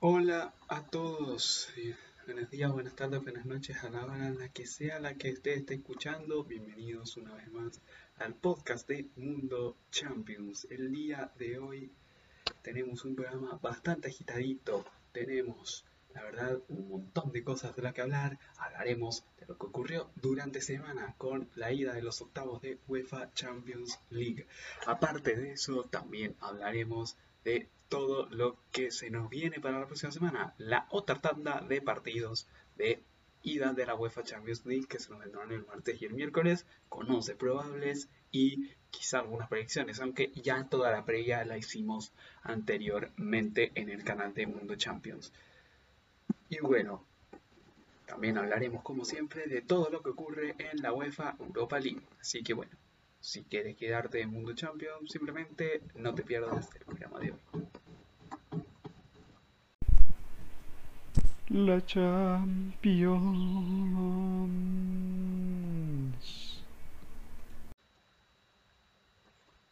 Hola a todos, buenos días, buenas tardes, buenas noches, a la hora en la que sea la que usted esté escuchando. Bienvenidos una vez más al podcast de Mundo Champions. El día de hoy tenemos un programa bastante agitadito. Tenemos, la verdad, un montón de cosas de las que hablar. Hablaremos de lo que ocurrió durante semana con la ida de los octavos de UEFA Champions League. Aparte de eso, también hablaremos de todo lo que se nos viene para la próxima semana. La otra tanda de partidos de ida de la UEFA Champions League que se nos vendrán el martes y el miércoles con 11 probables y quizá algunas predicciones, aunque ya toda la previa la hicimos anteriormente en el canal de Mundo Champions. Y bueno, también hablaremos como siempre de todo lo que ocurre en la UEFA Europa League. Así que bueno, si quieres quedarte en Mundo Champions, simplemente no te pierdas el programa de hoy. La Champions.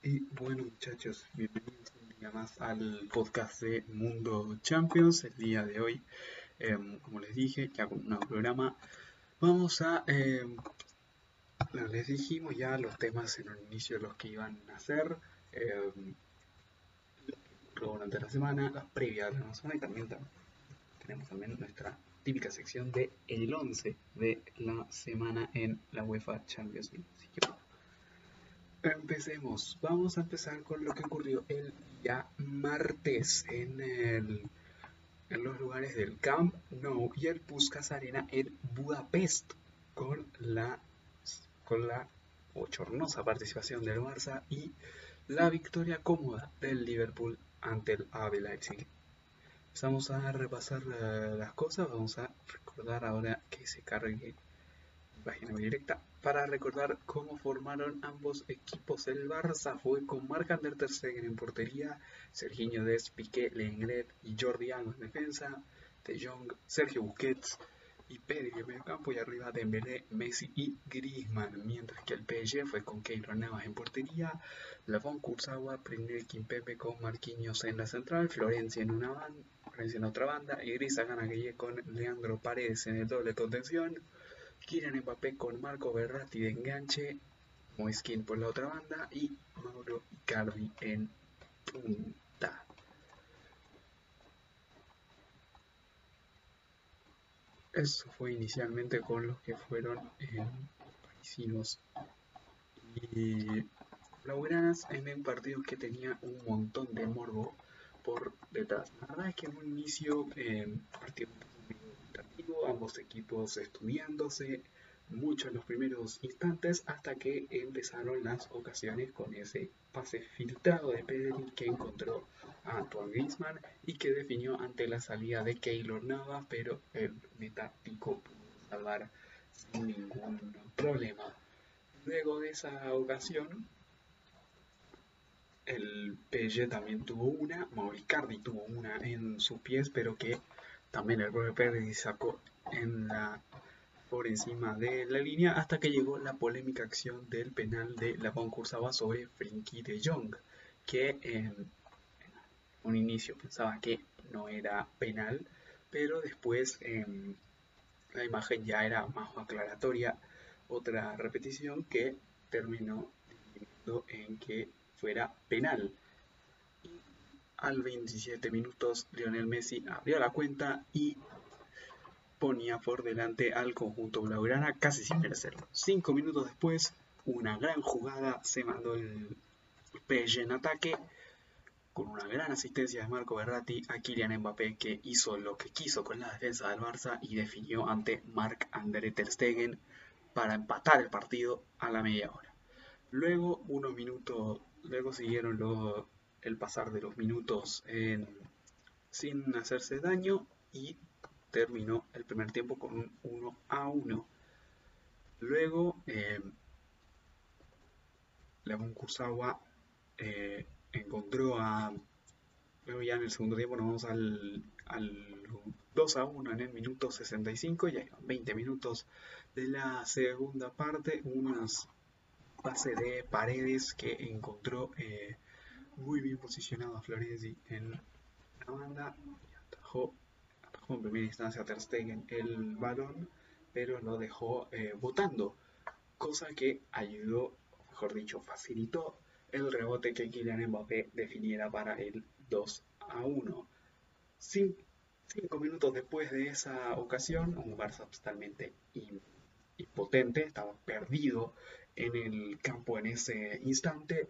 Y bueno muchachos, bienvenidos un día más al podcast de Mundo Champions. El día de hoy, em, como les dije, ya con un nuevo programa, vamos a... Em, les dijimos ya los temas en un inicio los que iban a hacer. Em, durante la semana, las previas de la semana y también, tenemos también nuestra típica sección de el 11 de la semana en la UEFA Champions League. Así que empecemos. Vamos a empezar con lo que ocurrió el día martes en, el, en los lugares del Camp Nou y el Puskas Arena en Budapest con la, con la bochornosa participación del Barça y la victoria cómoda del Liverpool ante el AB Leipzig. Vamos a repasar las cosas, vamos a recordar ahora que se cargue página directa para recordar cómo formaron ambos equipos. El Barça fue con Marc-André Ter Stegen en portería, Serginho Dest, Piqué, Lenglet y Jordi Alba en defensa, De Jong, Sergio Busquets y Pedri en medio campo y arriba Dembélé, Messi y Griezmann, mientras que el PSG fue con Keylor Navas en portería, Lavon Kurzawa, Prinel Kimpembe con Marquinhos en la central, Florencia en una banda, Florencia en otra banda, y Grisa Gueye con Leandro Paredes en el doble contención, Kylian Mbappé con Marco Berratti de enganche, Moiskin por la otra banda y Mauro Icardi en punta. Eso fue inicialmente con los que fueron eh, parisinos. Y Blaugranas en un partido que tenía un montón de morbo por detrás. La verdad es que en un inicio eh, partido ambos equipos estudiándose mucho en los primeros instantes hasta que empezaron las ocasiones con ese pase filtrado de Pedri que encontró a Antoine Griezmann y que definió ante la salida de Keylor Nava, pero el metático pudo salvar sin ningún problema. Luego de esa ocasión, el PSG también tuvo una, Mauricardi tuvo una en sus pies, pero que también el propio Pedri sacó en la por encima de la línea hasta que llegó la polémica acción del penal de la concursaba sobre Frenkie de Jong, que en un inicio pensaba que no era penal, pero después em, la imagen ya era más aclaratoria, otra repetición que terminó en que fuera penal. al 27 minutos Lionel Messi abrió la cuenta y ponía por delante al conjunto blaugrana casi sin merecerlo. Cinco minutos después, una gran jugada se mandó el PSG en ataque con una gran asistencia de Marco Berratti a Kylian Mbappé que hizo lo que quiso con la defensa del Barça y definió ante Marc-André Ter Stegen para empatar el partido a la media hora. Luego, unos minutos, luego siguieron el pasar de los minutos sin hacerse daño y terminó el primer tiempo con un 1 a 1. Luego, eh, León Kurzawa eh, encontró a. Luego, ya en el segundo tiempo, nos vamos al, al 2 a 1 en el minuto 65, ya 20 minutos de la segunda parte. Unas base de paredes que encontró eh, muy bien posicionado a Florenzi en la banda en primera instancia Ter Stegen el balón, pero lo dejó eh, botando, cosa que ayudó, mejor dicho, facilitó el rebote que Kylian Mbappé definiera para el 2 a 1. cinco minutos después de esa ocasión, un Barça totalmente impotente, estaba perdido en el campo en ese instante.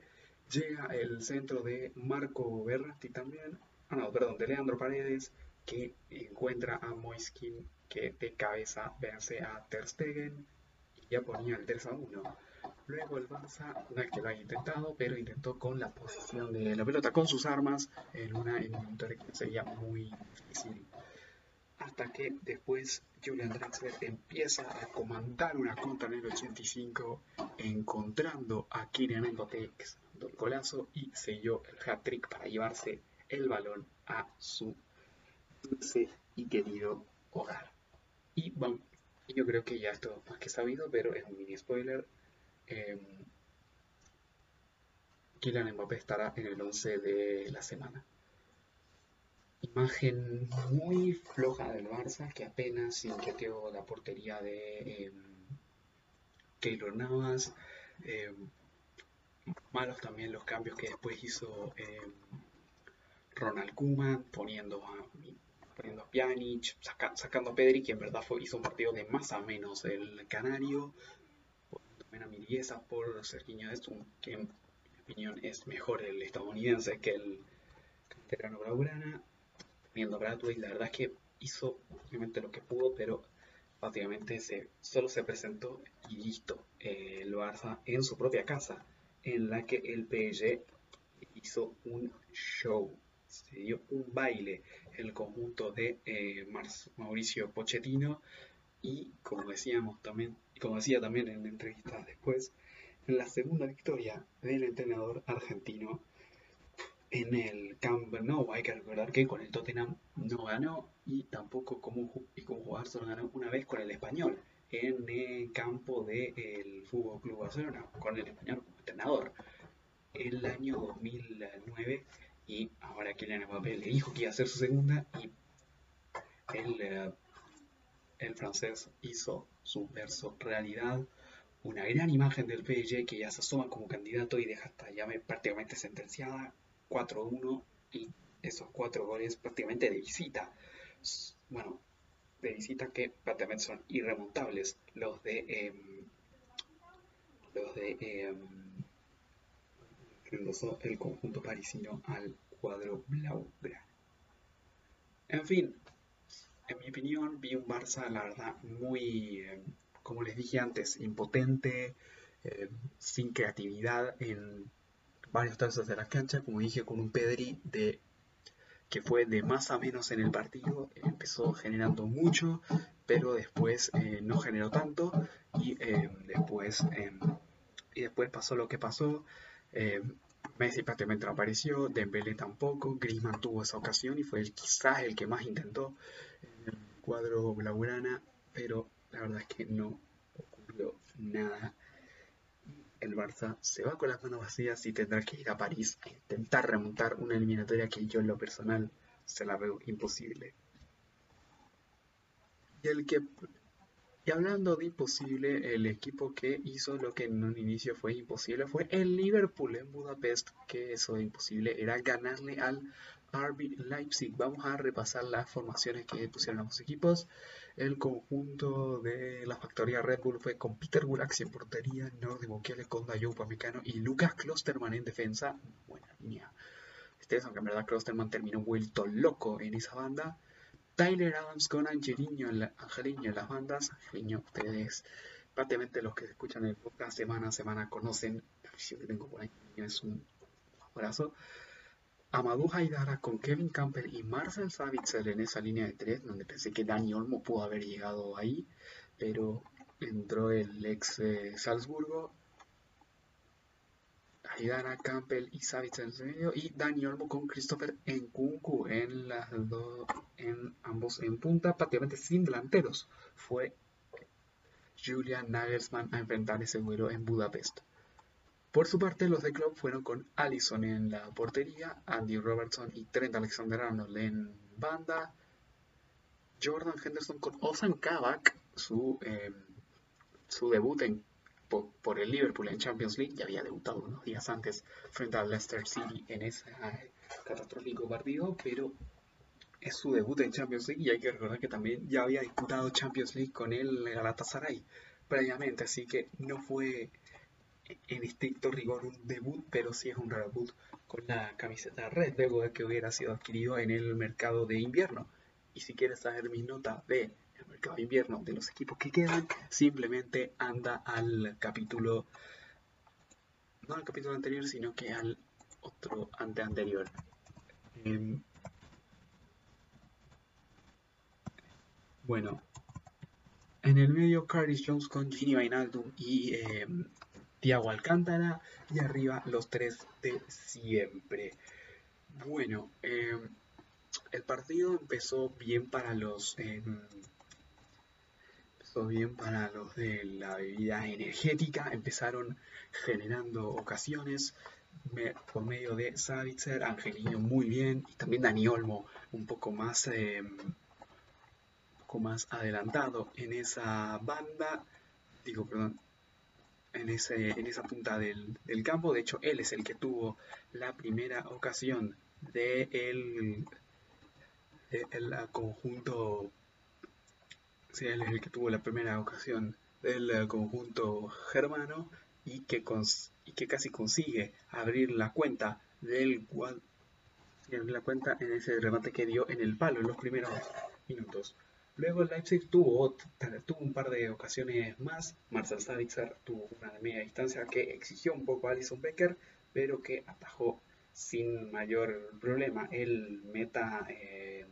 Llega el centro de Marco Berratti también, ah no, perdón, de Leandro Paredes, que encuentra a Moiskin que de cabeza vence a Ter Stegen y ya ponía el 3 a 1. Luego el Barça, no es que lo haya intentado, pero intentó con la posición de la pelota, con sus armas, en una eliminatoria que sería muy difícil. Hasta que después Julian Draxler empieza a comandar una contra en el 85, encontrando a Kylian Mbappé, el golazo, y selló el hat-trick para llevarse el balón a su dulce y querido hogar. Y bueno, yo creo que ya esto más que sabido, pero es un mini spoiler. Eh, Kylian Mbappé estará en el 11 de la semana. Imagen muy floja del Barça que apenas inquietó la portería de eh, Keylor Navas. Em, malos también los cambios que después hizo Ronald Koeman poniendo a, poniendo a Pjanic, sacando a Pedri, que en verdad fue, hizo un partido de más a menos el Canario, a Miriesa por Serginho Destum, que en mi opinión es mejor el estadounidense que el canterano Blaugrana. Teniendo Bradway, la verdad es que hizo obviamente lo que pudo, pero básicamente se, solo se presentó y listo. El Barça en su propia casa, en la que el PSG hizo un show, se dio un baile el conjunto de eh, Mauricio Pochettino y como decíamos también, como decía también en la entrevista después, la segunda victoria del entrenador argentino en el Camp Nou. Hay que recordar que con el Tottenham no ganó y tampoco como, y como jugador solo ganó una vez con el español en el campo del Fútbol Club Barcelona, con el español como entrenador. El año 2009 y ahora Kylian Mbappé le dijo que iba a hacer su segunda y el eh, el francés hizo su verso realidad, una gran imagen del PSG que ya se asoma como candidato y deja esta llave prácticamente sentenciada, 4-1 y esos cuatro goles prácticamente de visita. Bueno, de visita que prácticamente son irremontables. Los de em, los de eh, el conjunto parisino al cuadro blau En fin, en mi opinión, vi un Barça, la verdad, muy, eh, como les dije antes, impotente, eh, sin creatividad en varios trozos de la cancha, como dije, con un Pedri de que fue de más a menos en el partido, empezó generando mucho, pero después eh, no generó tanto y después y después pasó lo que pasó. Messi prácticamente no apareció, Dembélé tampoco, Griezmann tuvo esa ocasión y fue el, quizás el que más intentó en el cuadro blaugrana, pero la verdad es que no ocurrió nada. El Barça se va con las manos vacías y tendrá que ir a París a intentar remontar una eliminatoria que yo en lo personal se la veo imposible. Y el que y hablando de imposible, el equipo que hizo lo que en un inicio fue imposible fue el Liverpool en Budapest, que eso de imposible era ganarle al RB Leipzig. Vamos a repasar las formaciones que pusieron ambos equipos. El conjunto de la factoría Red Bull fue con Peter Gulax en portería, Nordi Mokiele con Dayo Upamecano y Lucas Klosterman en defensa. Buena línea. Este aunque en verdad Klosterman terminó vuelto loco en esa banda. Tyler Adams con Angeliño en, en las bandas. Angeliño, ustedes, prácticamente los que escuchan el podcast semana a semana conocen la visión que tengo por ahí. Es un abrazo. Amadou Haidara con Kevin Campbell y Marcel Savitzer en esa línea de tres, donde pensé que Dani Olmo pudo haber llegado ahí, pero entró el ex eh, Salzburgo Hidara, Campbell y el medio y Dani Olmo con Christopher en las dos, en ambos en punta, prácticamente sin delanteros. Fue Julian Nagelsmann a enfrentar ese vuelo en Budapest. Por su parte, los de club fueron con Allison en la portería, Andy Robertson y Trent Alexander-Arnold en banda, Jordan Henderson con Ozan Kabak, su, em, su debut en, por, el Liverpool en Champions League. Ya había debutado unos días antes frente al Leicester City en ese catastrófico partido, pero es su debut en Champions League y hay que recordar que también ya había disputado Champions League con el Galatasaray previamente, así que no fue en estricto rigor un debut, pero sí es un debut con la camiseta red, luego de que hubiera sido adquirido en el mercado de invierno. Y si quieres saber mi nota de el mercado de invierno de los equipos que quedan, simplemente anda al capítulo, no al capítulo anterior, sino que al otro ante anterior. Em, bueno, en el medio, Curtis Jones con Ginny Wijnaldum y eh, Alcántara. Y arriba los tres de siempre. Bueno, em, el partido empezó bien para los... bien para los de la bebida energética. Empezaron generando ocasiones por medio de Savitzer, Angelino muy bien, y también Dani Olmo un poco más... Em, más adelantado en esa banda, digo, perdón, en, ese, en esa punta del, campo. De hecho, él es el que tuvo la primera ocasión de el, conjunto. Él es el que tuvo la primera ocasión del conjunto germano y que, y que casi consigue abrir la cuenta del la cuenta en ese remate que dio en el palo en los primeros minutos. Luego Leipzig tuvo, tuvo un par de ocasiones más. Marcel Savitzer tuvo una de media distancia que exigió un poco a Alison Becker, pero que atajó sin mayor problema. El meta, eh,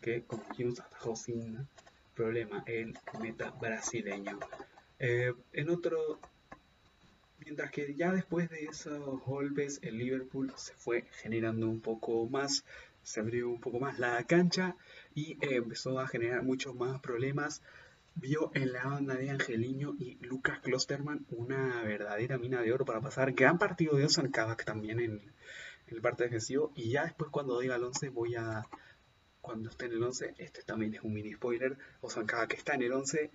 que como dijimos, atajó sin problema el meta brasileño. Eh, en otro, mientras que ya después de esos golpes, el Liverpool se fue generando un poco más, se abrió un poco más la cancha y eh, empezó a generar muchos más problemas. Vio en la banda de Angeliño y Lucas Klosterman una verdadera mina de oro para pasar. Gran partido de Osan Kabak también en, el parte defensivo. Y ya después cuando diga el 11 voy a... Cuando esté en el 11, este también es un mini spoiler. Osan Kabak está en el 11.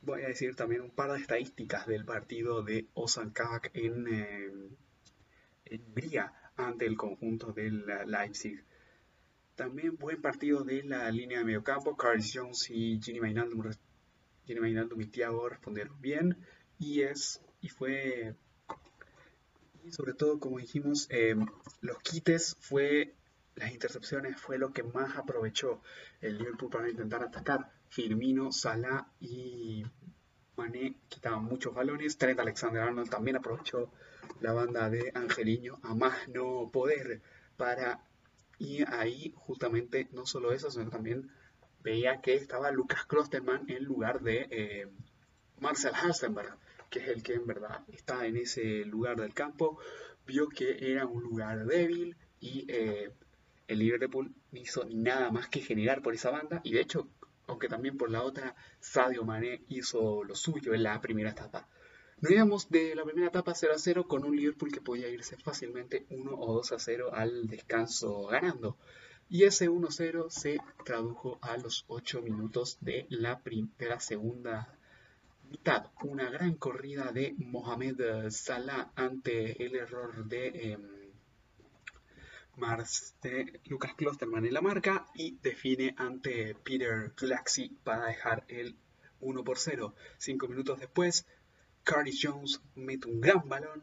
Voy a decir también un par de estadísticas del partido de Osan Kabak en, eh, en ante el conjunto del Leipzig. También buen partido de la línea de mediocampo. Carl Jones y Ginny Wijnaldum, y Thiago respondieron bien. Y, es, y fue... Y sobre todo, como dijimos, eh, los quites fue... Las intercepciones fue lo que más aprovechó el Liverpool para intentar atacar. Firmino, Salah y Mané quitaban muchos balones. Trent Alexander-Arnold también aprovechó la banda de Angeliño a más no poder para y ahí justamente no solo eso, sino también veía que estaba Lucas Klosterman en lugar de eh, Marcel Hasenberg, que es el que en verdad está en ese lugar del campo. Vio que era un lugar débil y eh, el Liverpool no hizo nada más que generar por esa banda. Y de hecho, aunque también por la otra, Sadio Mané hizo lo suyo en la primera etapa. No íbamos de la primera etapa 0 a 0 con un Liverpool que podía irse fácilmente 1 o 2 a 0 al descanso ganando. Y ese 1-0 se tradujo a los 8 minutos de la, primera segunda mitad. Una gran corrida de Mohamed Salah ante el error de, eh, de Lucas Klosterman en la marca y define ante Peter Glaxi para dejar el 1 por 0. Cinco minutos después, Curtis Jones mete un gran balón,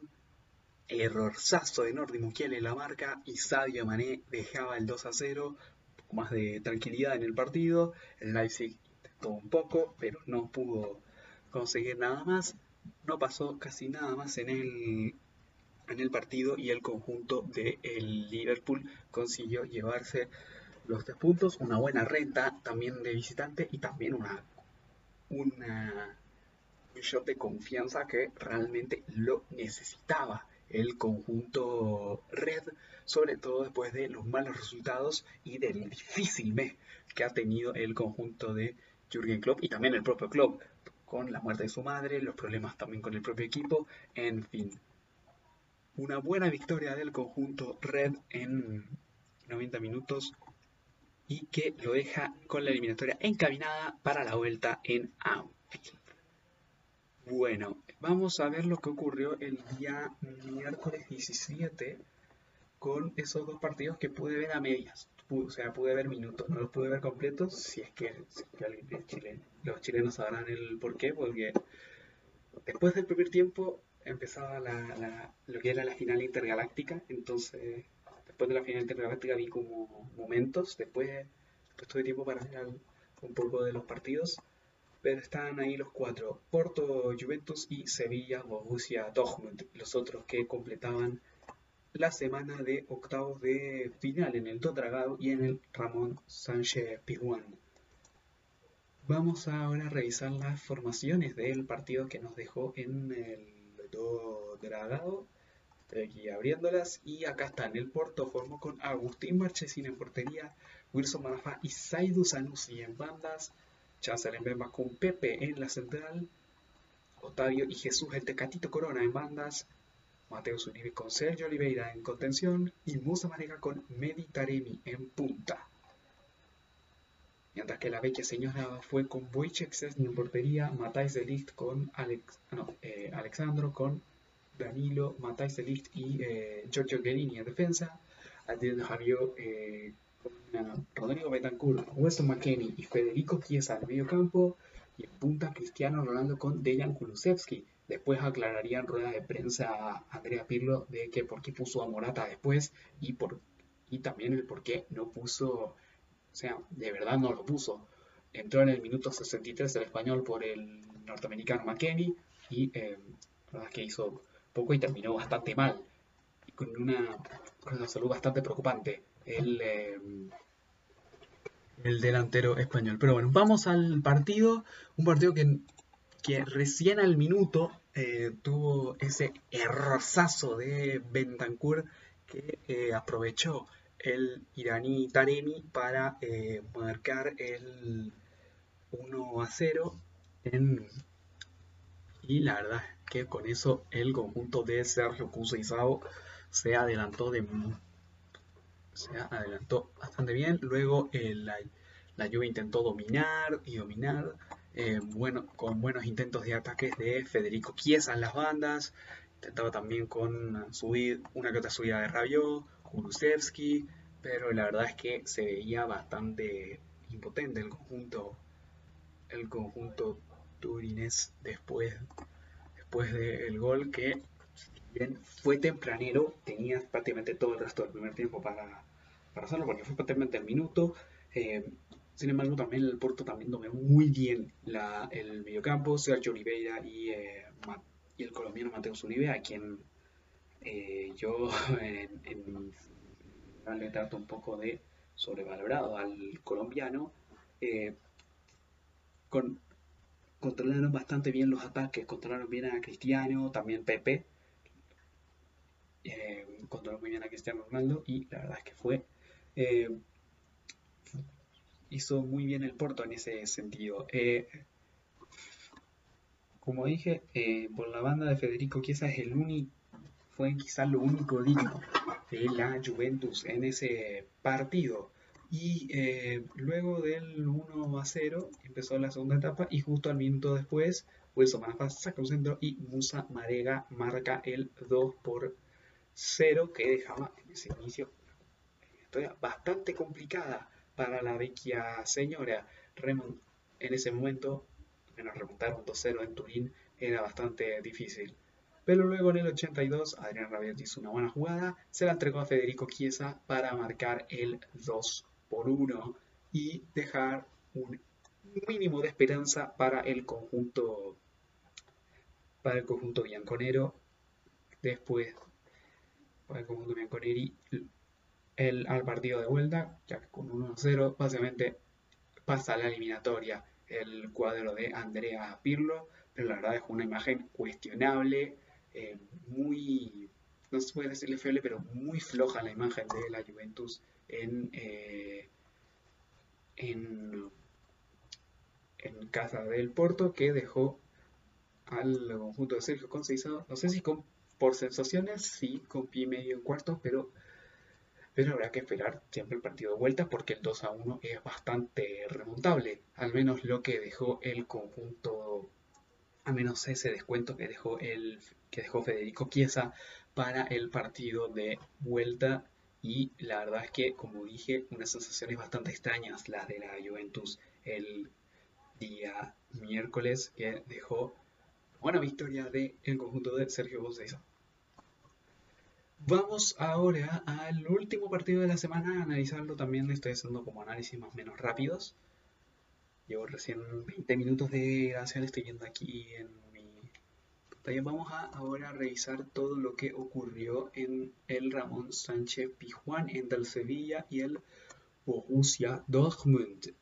errorzazo de Nordi Mukiele en la marca y Sadio Mané dejaba el 2 a 0, un poco más de tranquilidad en el partido. El Leipzig intentó un poco, pero no pudo conseguir nada más. No pasó casi nada más en el, en el partido y el conjunto del Liverpool consiguió llevarse los tres puntos, una buena renta también de visitante y también una, una shot de confianza que realmente lo necesitaba el conjunto red, sobre todo después de los malos resultados y del difícil mes que ha tenido el conjunto de Jürgen Klopp y también el propio Klopp con la muerte de su madre, los problemas también con el propio equipo, en fin. Una buena victoria del conjunto red en 90 minutos y que lo deja con la eliminatoria encaminada para la vuelta en Anfield. Bueno, vamos a ver lo que ocurrió el día miércoles 17 con esos dos partidos que pude ver a medias. O sea, pude ver minutos, no los pude ver completos, si es que, los chilenos sabrán el por qué, porque después del primer tiempo empezaba la, lo que era la final intergaláctica, entonces después de la final intergaláctica vi como momentos, después, después tuve tiempo para ver un poco de los partidos, pero estaban ahí los cuatro, Porto, Juventus y Sevilla, Borussia, Dortmund, los otros que completaban la semana de octavos de final en el Dragado y en el Ramón Sánchez Pizjuán. Vamos ahora a revisar las formaciones del partido que nos dejó en el Dragado. Estoy aquí abriéndolas y acá está en el Porto formó con Agustín Marchesín en portería, Wilson Manafá y Saidu Sanusi en bandas, Chancellor Mbemba con Pepe en la central, Otavio y Jesús el Tecatito Corona en bandas, Mateo Zunibi con Sergio Oliveira en contención y Musa Marega con Meditaremi en punta. Mientras que la vecchia señora fue con Wojciech en portería, Matthijs de Ligt con Alex, no, eh, Alexandro con Danilo, Matthijs de Ligt y eh, Giorgio Guerini en defensa, Adriano Javier eh, con Rodrigo Betancourt, Weston McKenney y Federico Chiesa en medio campo, y en punta Cristiano Ronaldo con Dejan Kulusevski. Después aclararía en rueda de prensa a Andrea Pirlo de que por qué puso a Morata después y, por, y también el por qué no puso, sea, de verdad no lo puso. Entró en el minuto 63 el español por el norteamericano McKenny y eh, la verdad es que hizo poco y terminó bastante mal, con una, con una salud bastante preocupante. El, eh, el delantero español. Pero bueno, vamos al partido. Un partido que que recién al minuto eh, tuvo ese errorazo de Bentancur que eh, aprovechó el iraní Taremi para eh, marcar el 1 a 0 y la verdad que con eso el conjunto de Sergio Sao se adelantó de se adelantó bastante bien. Luego la, la Juve intentó dominar y dominar eh, bueno, con buenos intentos de ataques de Federico Chiesa en las bandas, intentaba también con subir una que otra subida de Rabiot, Kulusevski, pero la verdad es que se veía bastante impotente el conjunto, el conjunto turinés después, después del gol que fue tempranero, tenía prácticamente todo el resto del primer tiempo para, para hacerlo, porque fue prácticamente el minuto. Eh, sin embargo, también el Porto también dominó muy bien el mediocampo, Sergio Oliveira y, eh, el colombiano Mateo Zuribe, a quien eh, yo en, en, le trato un poco de sobrevalorado al colombiano. Eh, con, controlaron bastante bien los ataques, controlaron bien a Cristiano, también Pepe, controlaron muy bien a Cristiano Ronaldo y la verdad es que fue hizo muy bien el Porto en ese sentido. Eh, como dije, eh, por la banda de Federico Chiesa es el único, fue quizás lo único digno de la Juventus en ese partido. Y eh, luego del 1 a 0 empezó la segunda etapa y justo al minuto después Wilson Manafá saca un centro y Musa Marega marca el 2 por 0 que dejaba en ese inicio una historia bastante complicada para la vecchia señora. en ese momento, bueno, remontar un 2-0 en Turín era bastante difícil. Pero luego en el 82, Adrián Rabiot hizo una buena jugada, se la entregó a Federico Chiesa para marcar el 2 por 1 y dejar un mínimo de esperanza para el conjunto para el conjunto bianconero. Después para el conjunto bianconeri el, al partido de vuelta, ya que con 1-0 básicamente pasa a la eliminatoria el cuadro de Andrea Pirlo, pero la verdad es una imagen cuestionable, eh, muy, no se puede decirle fiable, pero muy floja la imagen de la Juventus en, eh, en, en casa del Porto, que dejó al conjunto de Sergio Conceição, no sé si con, por sensaciones, sí, con pie medio en cuarto, pero pero habrá que esperar siempre el partido de vuelta porque el 2 a 1 es bastante remontable, al menos lo que dejó el conjunto, al menos ese descuento que dejó, el, que dejó Federico Chiesa para el partido de vuelta y la verdad es que, como dije, unas sensaciones bastante extrañas las de la Juventus el día miércoles que dejó buena victoria del el conjunto de Sergio Bosesa. Vamos ahora al último partido de la semana a analizarlo también. Estoy haciendo como análisis más o menos rápidos. Llevo recién 20 minutos de gracia, estoy viendo aquí en mi pantalla. Vamos a ahora revisar todo lo que ocurrió en el Ramón Sánchez Pijuán entre el Sevilla y el Borussia Dortmund.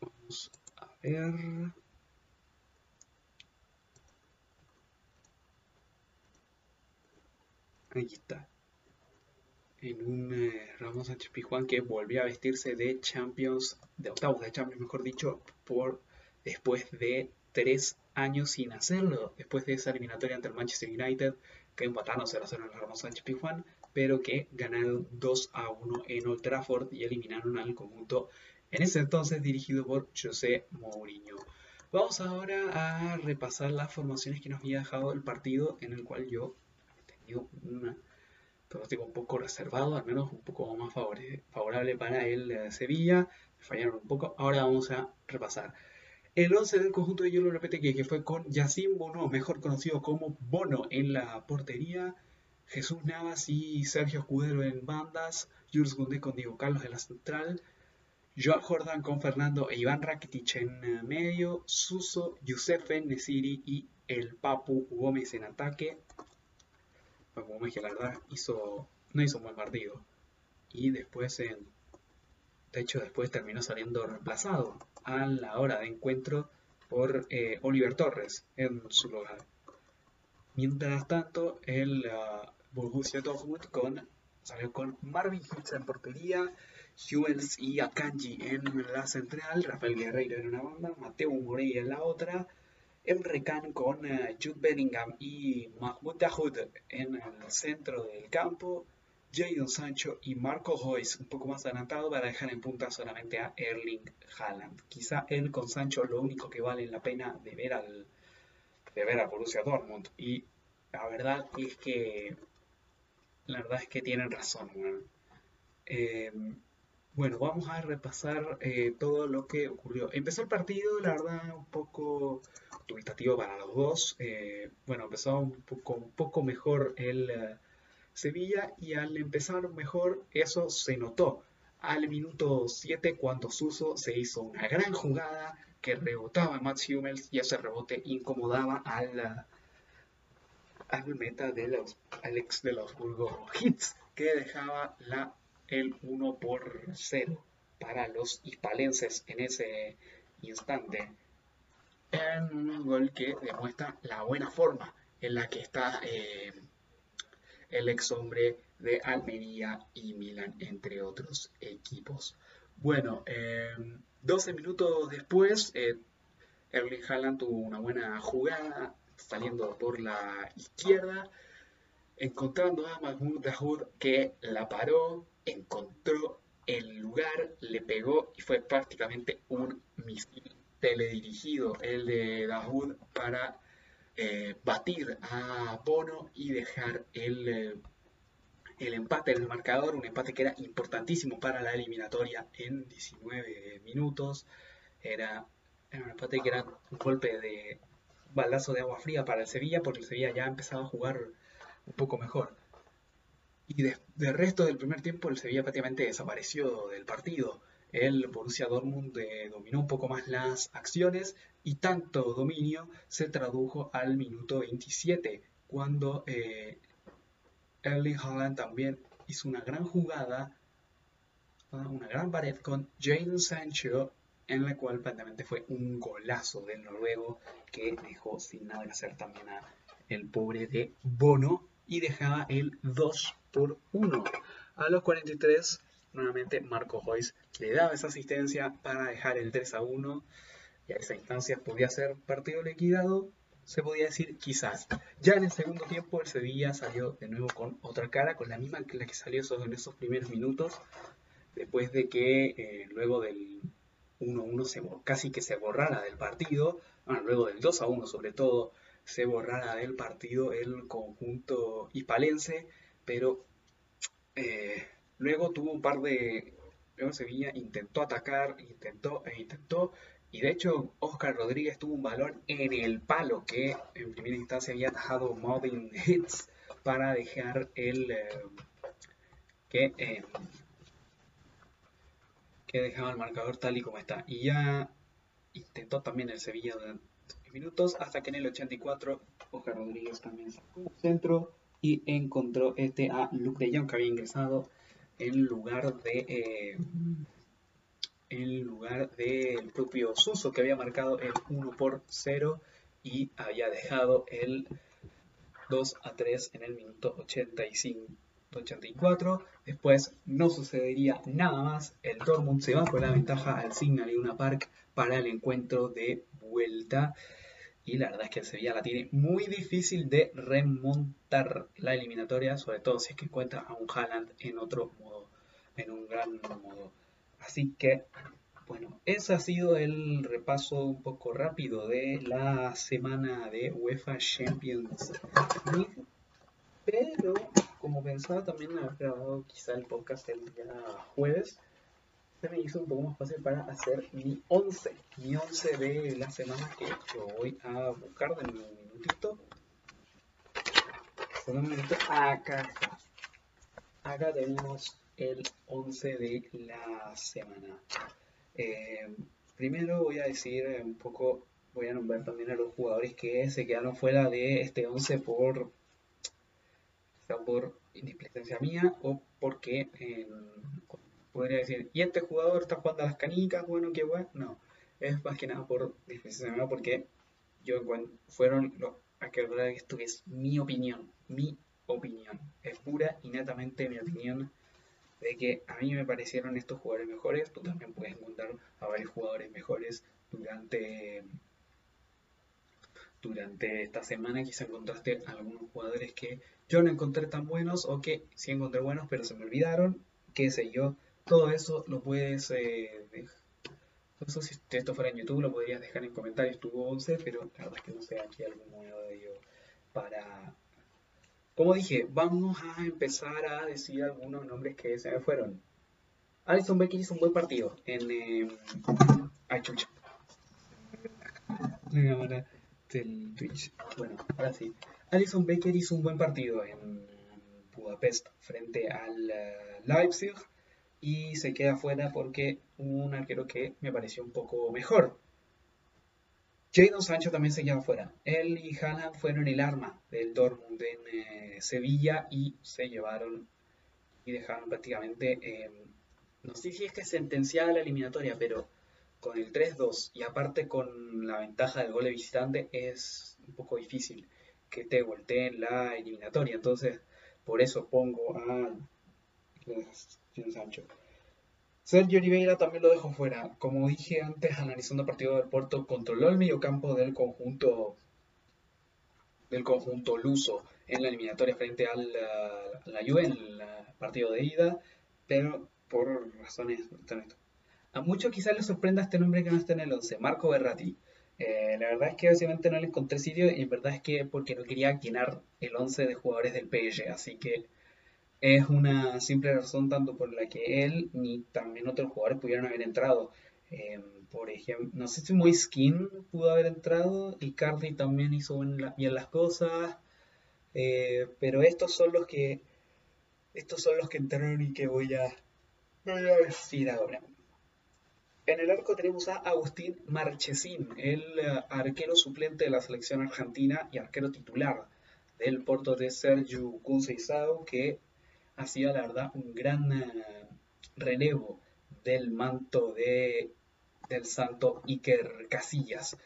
Vamos a ver. Aquí está. En un eh, Ramos Sánchez Pijuán que volvió a vestirse de Champions, de octavos de Champions, mejor dicho, por después de tres años sin hacerlo. Después de esa eliminatoria ante el Manchester United, que empataron 0 0 en el Ramos Sánchez Pijuán, pero que ganaron 2 a 1 en Old Trafford y eliminaron al conjunto en ese entonces dirigido por José Mourinho. Vamos ahora a repasar las formaciones que nos había dejado el partido en el cual yo un pronóstico un poco reservado, al menos un poco más favorable para el eh, Sevilla. fallaron un poco. Ahora vamos a repasar. El 11 del conjunto de Yolo repete que fue con Yacine Bono, mejor conocido como Bono en la portería, Jesús Navas y Sergio Escudero en bandas, Jules Gundé con Diego Carlos en la central, Joao Jordan con Fernando e Iván Rakitic en eh, medio, Suso, Youssef Nesiri y el Papu Gómez en ataque, Gómez que la verdad hizo, no hizo un buen partido. Y después, de hecho, después terminó saliendo reemplazado a la hora de encuentro por eh, Oliver Torres en su lugar. Mientras tanto, el uh, Borussia Dortmund con, salió con Marvin Hitz en portería, Jules y Akanji en la central, Rafael Guerreiro en una banda, Mateo Morey en la otra, Emre Can con eh, Jude Bellingham y Mahmoud Dahoud en el centro del campo, Jadon Sancho y Marco Royce un poco más adelantado para dejar en punta solamente a Erling Haaland. Quizá él con Sancho lo único que vale la pena de ver al de ver a Borussia Dortmund y la verdad es que la verdad es que tienen razón. Eh, bueno, vamos a repasar eh, todo lo que ocurrió. Empezó el partido, la verdad, un poco dubitativo para los dos. Eh, bueno, empezó un poco, mejor el eh, Sevilla y al empezar mejor eso se notó. Al minuto 7 cuando Suso se hizo una gran jugada que rebotaba a Mats Hummels y ese rebote incomodaba al, al meta de los de los Burgos Hits que dejaba la, el 1 por 0 para los hispalenses en ese instante en un gol que demuestra la buena forma en la que está eh, el ex hombre de Almería y Milan, entre otros equipos. Bueno, 12 em, minutos después, eh, Erling Haaland tuvo una buena jugada saliendo por la izquierda, encontrando a Mahmoud Dahoud que la paró, encontró el lugar, le pegó y fue prácticamente un misil teledirigido, el de Dahoud, para eh, batir a Bono y dejar el, eh, el empate en el marcador, un empate que era importantísimo para la eliminatoria en 19 minutos. Era, un empate que era un golpe de balazo de agua fría para el Sevilla, porque el Sevilla ya empezaba a jugar un poco mejor. Y del resto del primer tiempo el Sevilla prácticamente desapareció del partido el Borussia Dortmund eh, dominó un poco más las acciones y tanto dominio se tradujo al minuto 27 cuando eh, Erling Haaland también hizo una gran jugada, una gran pared con Jane Sancho en la cual prácticamente fue un golazo del noruego que dejó sin nada que hacer también a el pobre de Bono y dejaba el 2 por 1. A los 43 nuevamente Marco Joyce le daba esa asistencia para dejar el 3 a 1 y a esa instancia podía ser partido liquidado, se podía decir quizás. Ya en el segundo tiempo el Sevilla salió de nuevo con otra cara, con la misma que la que salió en esos primeros minutos, después de que eh, luego del 1-1 casi que se borrara del partido, bueno, luego del 2-1 sobre todo, se borrara del partido el conjunto hispalense, pero eh, luego tuvo un par de... Luego Sevilla intentó atacar, intentó e intentó, y de hecho, Oscar Rodríguez tuvo un balón en el palo que en primera instancia había atajado Mobbing Hits para dejar el. Eh, que, eh, que dejaba el marcador tal y como está. Y ya intentó también el Sevilla durante minutos hasta que en el 84 Oscar Rodríguez también sacó un centro y encontró este a Luke de Jong que había ingresado en lugar de. Eh, en lugar del propio Suso que había marcado el 1 por 0 y había dejado el 2 a 3 en el minuto 85. 84. Después no sucedería nada más. El Dortmund se va con la ventaja al Signal una Park para el encuentro de vuelta. Y la verdad es que el Sevilla la tiene muy difícil de remontar la eliminatoria, sobre todo si es que encuentra a un Haaland en otro modo, en un gran modo. Así que, bueno, ese ha sido el repaso un poco rápido de la semana de UEFA Champions League. Pero, como pensaba también haber grabado quizá el podcast el día jueves, se me hizo un poco más fácil para hacer mi 11. Mi 11 de la semana que yo voy a buscar de un minutito. un minuto. Acá Acá tenemos el 11 de la semana. Eh, primero voy a decir un poco, voy a nombrar también a los jugadores que se quedaron fuera de este 11 por, por indisplicencia mía o porque podría decir, y este jugador está jugando a las canicas, bueno, qué bueno. No, es más que nada por mía porque yo fueron los a que esto es mi opinión, mi opinión. Es pura y netamente mi opinión de que a mí me parecieron estos jugadores mejores. Tú también puedes encontrar a varios jugadores mejores durante, durante esta semana. Quizá encontraste algunos jugadores que yo no encontré tan buenos o que sí encontré buenos pero se me olvidaron. Qué sé yo. Todo eso lo puedes eh, Eso si esto fuera en YouTube lo podrías dejar en comentarios tu 11, pero la verdad es que no sé aquí algún modo de ello para como dije, vamos a empezar a decir algunos nombres que se me fueron. Alison Becker hizo un buen partido en... Eh, ay, chucha. La cámara del Twitch. Bueno, ahora sí. Alison Becker hizo un buen partido en Budapest frente al uh, Leipzig y se queda fuera porque un arquero que me pareció un poco mejor. Jadon Sancho también se queda fuera. Él y Haaland fueron el arma del Dortmund en eh, Sevilla y se llevaron y dejaron prácticamente, eh, no sé si es que sentenciada la eliminatoria, pero con el 3-2 y aparte con la ventaja del gol de visitante es un poco difícil que te volteen la eliminatoria. Entonces, por eso pongo a Jadon Sancho. Sergio Oliveira también lo dejó fuera. Como dije antes, analizando el partido del Porto, controló el mediocampo del conjunto del conjunto luso en la eliminatoria frente al la Juve en el partido de ida, pero por razones a muchos quizás les sorprenda este nombre que no está en el 11, Marco Berratti. Eh, la verdad es que básicamente no le encontré sitio y en verdad es que porque no quería llenar el 11 de jugadores del PSG, así que es una simple razón tanto por la que él ni también otros jugadores pudieron haber entrado. Em, por ejemplo, no sé si Moiskin pudo haber entrado y Carly también hizo bien, las cosas, eh, pero estos son los que estos son los que entraron y que voy a, voy a decir ahora. En el arco tenemos a Agustín Marchesín, el eh, arquero suplente de la selección argentina y arquero titular del Porto de Sergio Conceição, que ha sido la verdad un gran eh, relevo del manto de, del santo Iker Casillas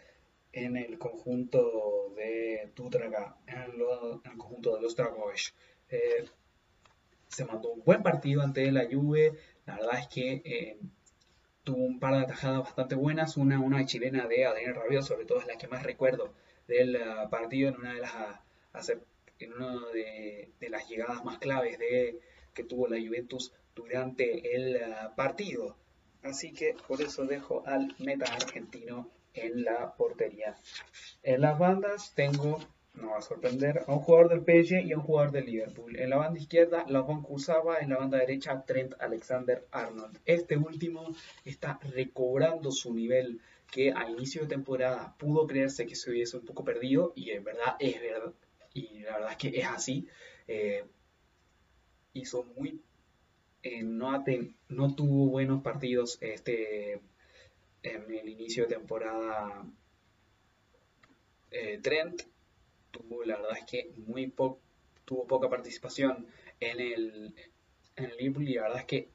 en el conjunto de Tutraga, en, el conjunto de los Dragos. Eh, se mandó un buen partido ante la Juve, la verdad es que eh, tuvo un par de atajadas bastante buenas, una, una chilena de Adrián Rabiot, sobre todo es la que más recuerdo del partido en una de las en una de, las llegadas más claves de, que tuvo la Juventus durante el partido. Así que por eso dejo al meta argentino en la portería. En las bandas tengo, no va a sorprender, a un jugador del PSG y a un jugador del Liverpool. En la banda izquierda, Lavon Kursava, en la banda derecha, Trent Alexander Arnold. Este último está recobrando su nivel que a inicio de temporada pudo creerse que se hubiese un poco perdido y en verdad es verdad y la verdad es que es así. Eh, hizo muy eh, no, no tuvo buenos partidos este en el inicio de temporada eh, Trent tuvo la verdad es que muy poco tuvo poca participación en el, en el Liverpool y la verdad es que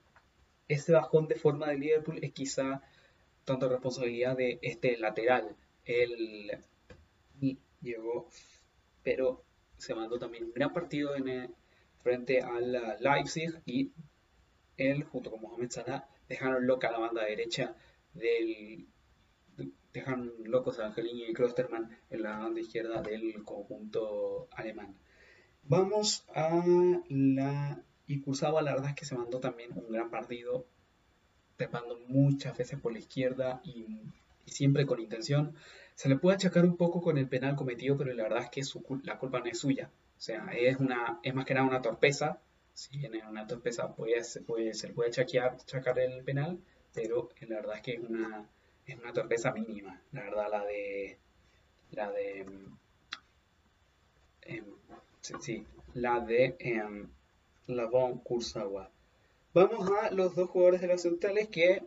ese bajón de forma de Liverpool es quizá tanto responsabilidad de este lateral él llegó pero se mandó también un gran partido el, frente al Leipzig y él junto con Mohamed Salah dejaron loca la banda derecha del dejan locos a Angelini y Klosterman en la banda izquierda del conjunto alemán. Vamos a la y Kursava la verdad es que se mandó también un gran partido, trepando muchas veces por la izquierda y, siempre con intención. Se le puede achacar un poco con el penal cometido, pero la verdad es que la culpa no es suya. O sea, es, una, es más que nada una torpeza. Si viene una torpeza, puede, se le puede achacar el penal, pero la verdad es que es una, es una torpeza mínima, la verdad, la de, la de, em, sí, la de eh, Lavon Kursawa. Vamos a los dos jugadores de los centrales que,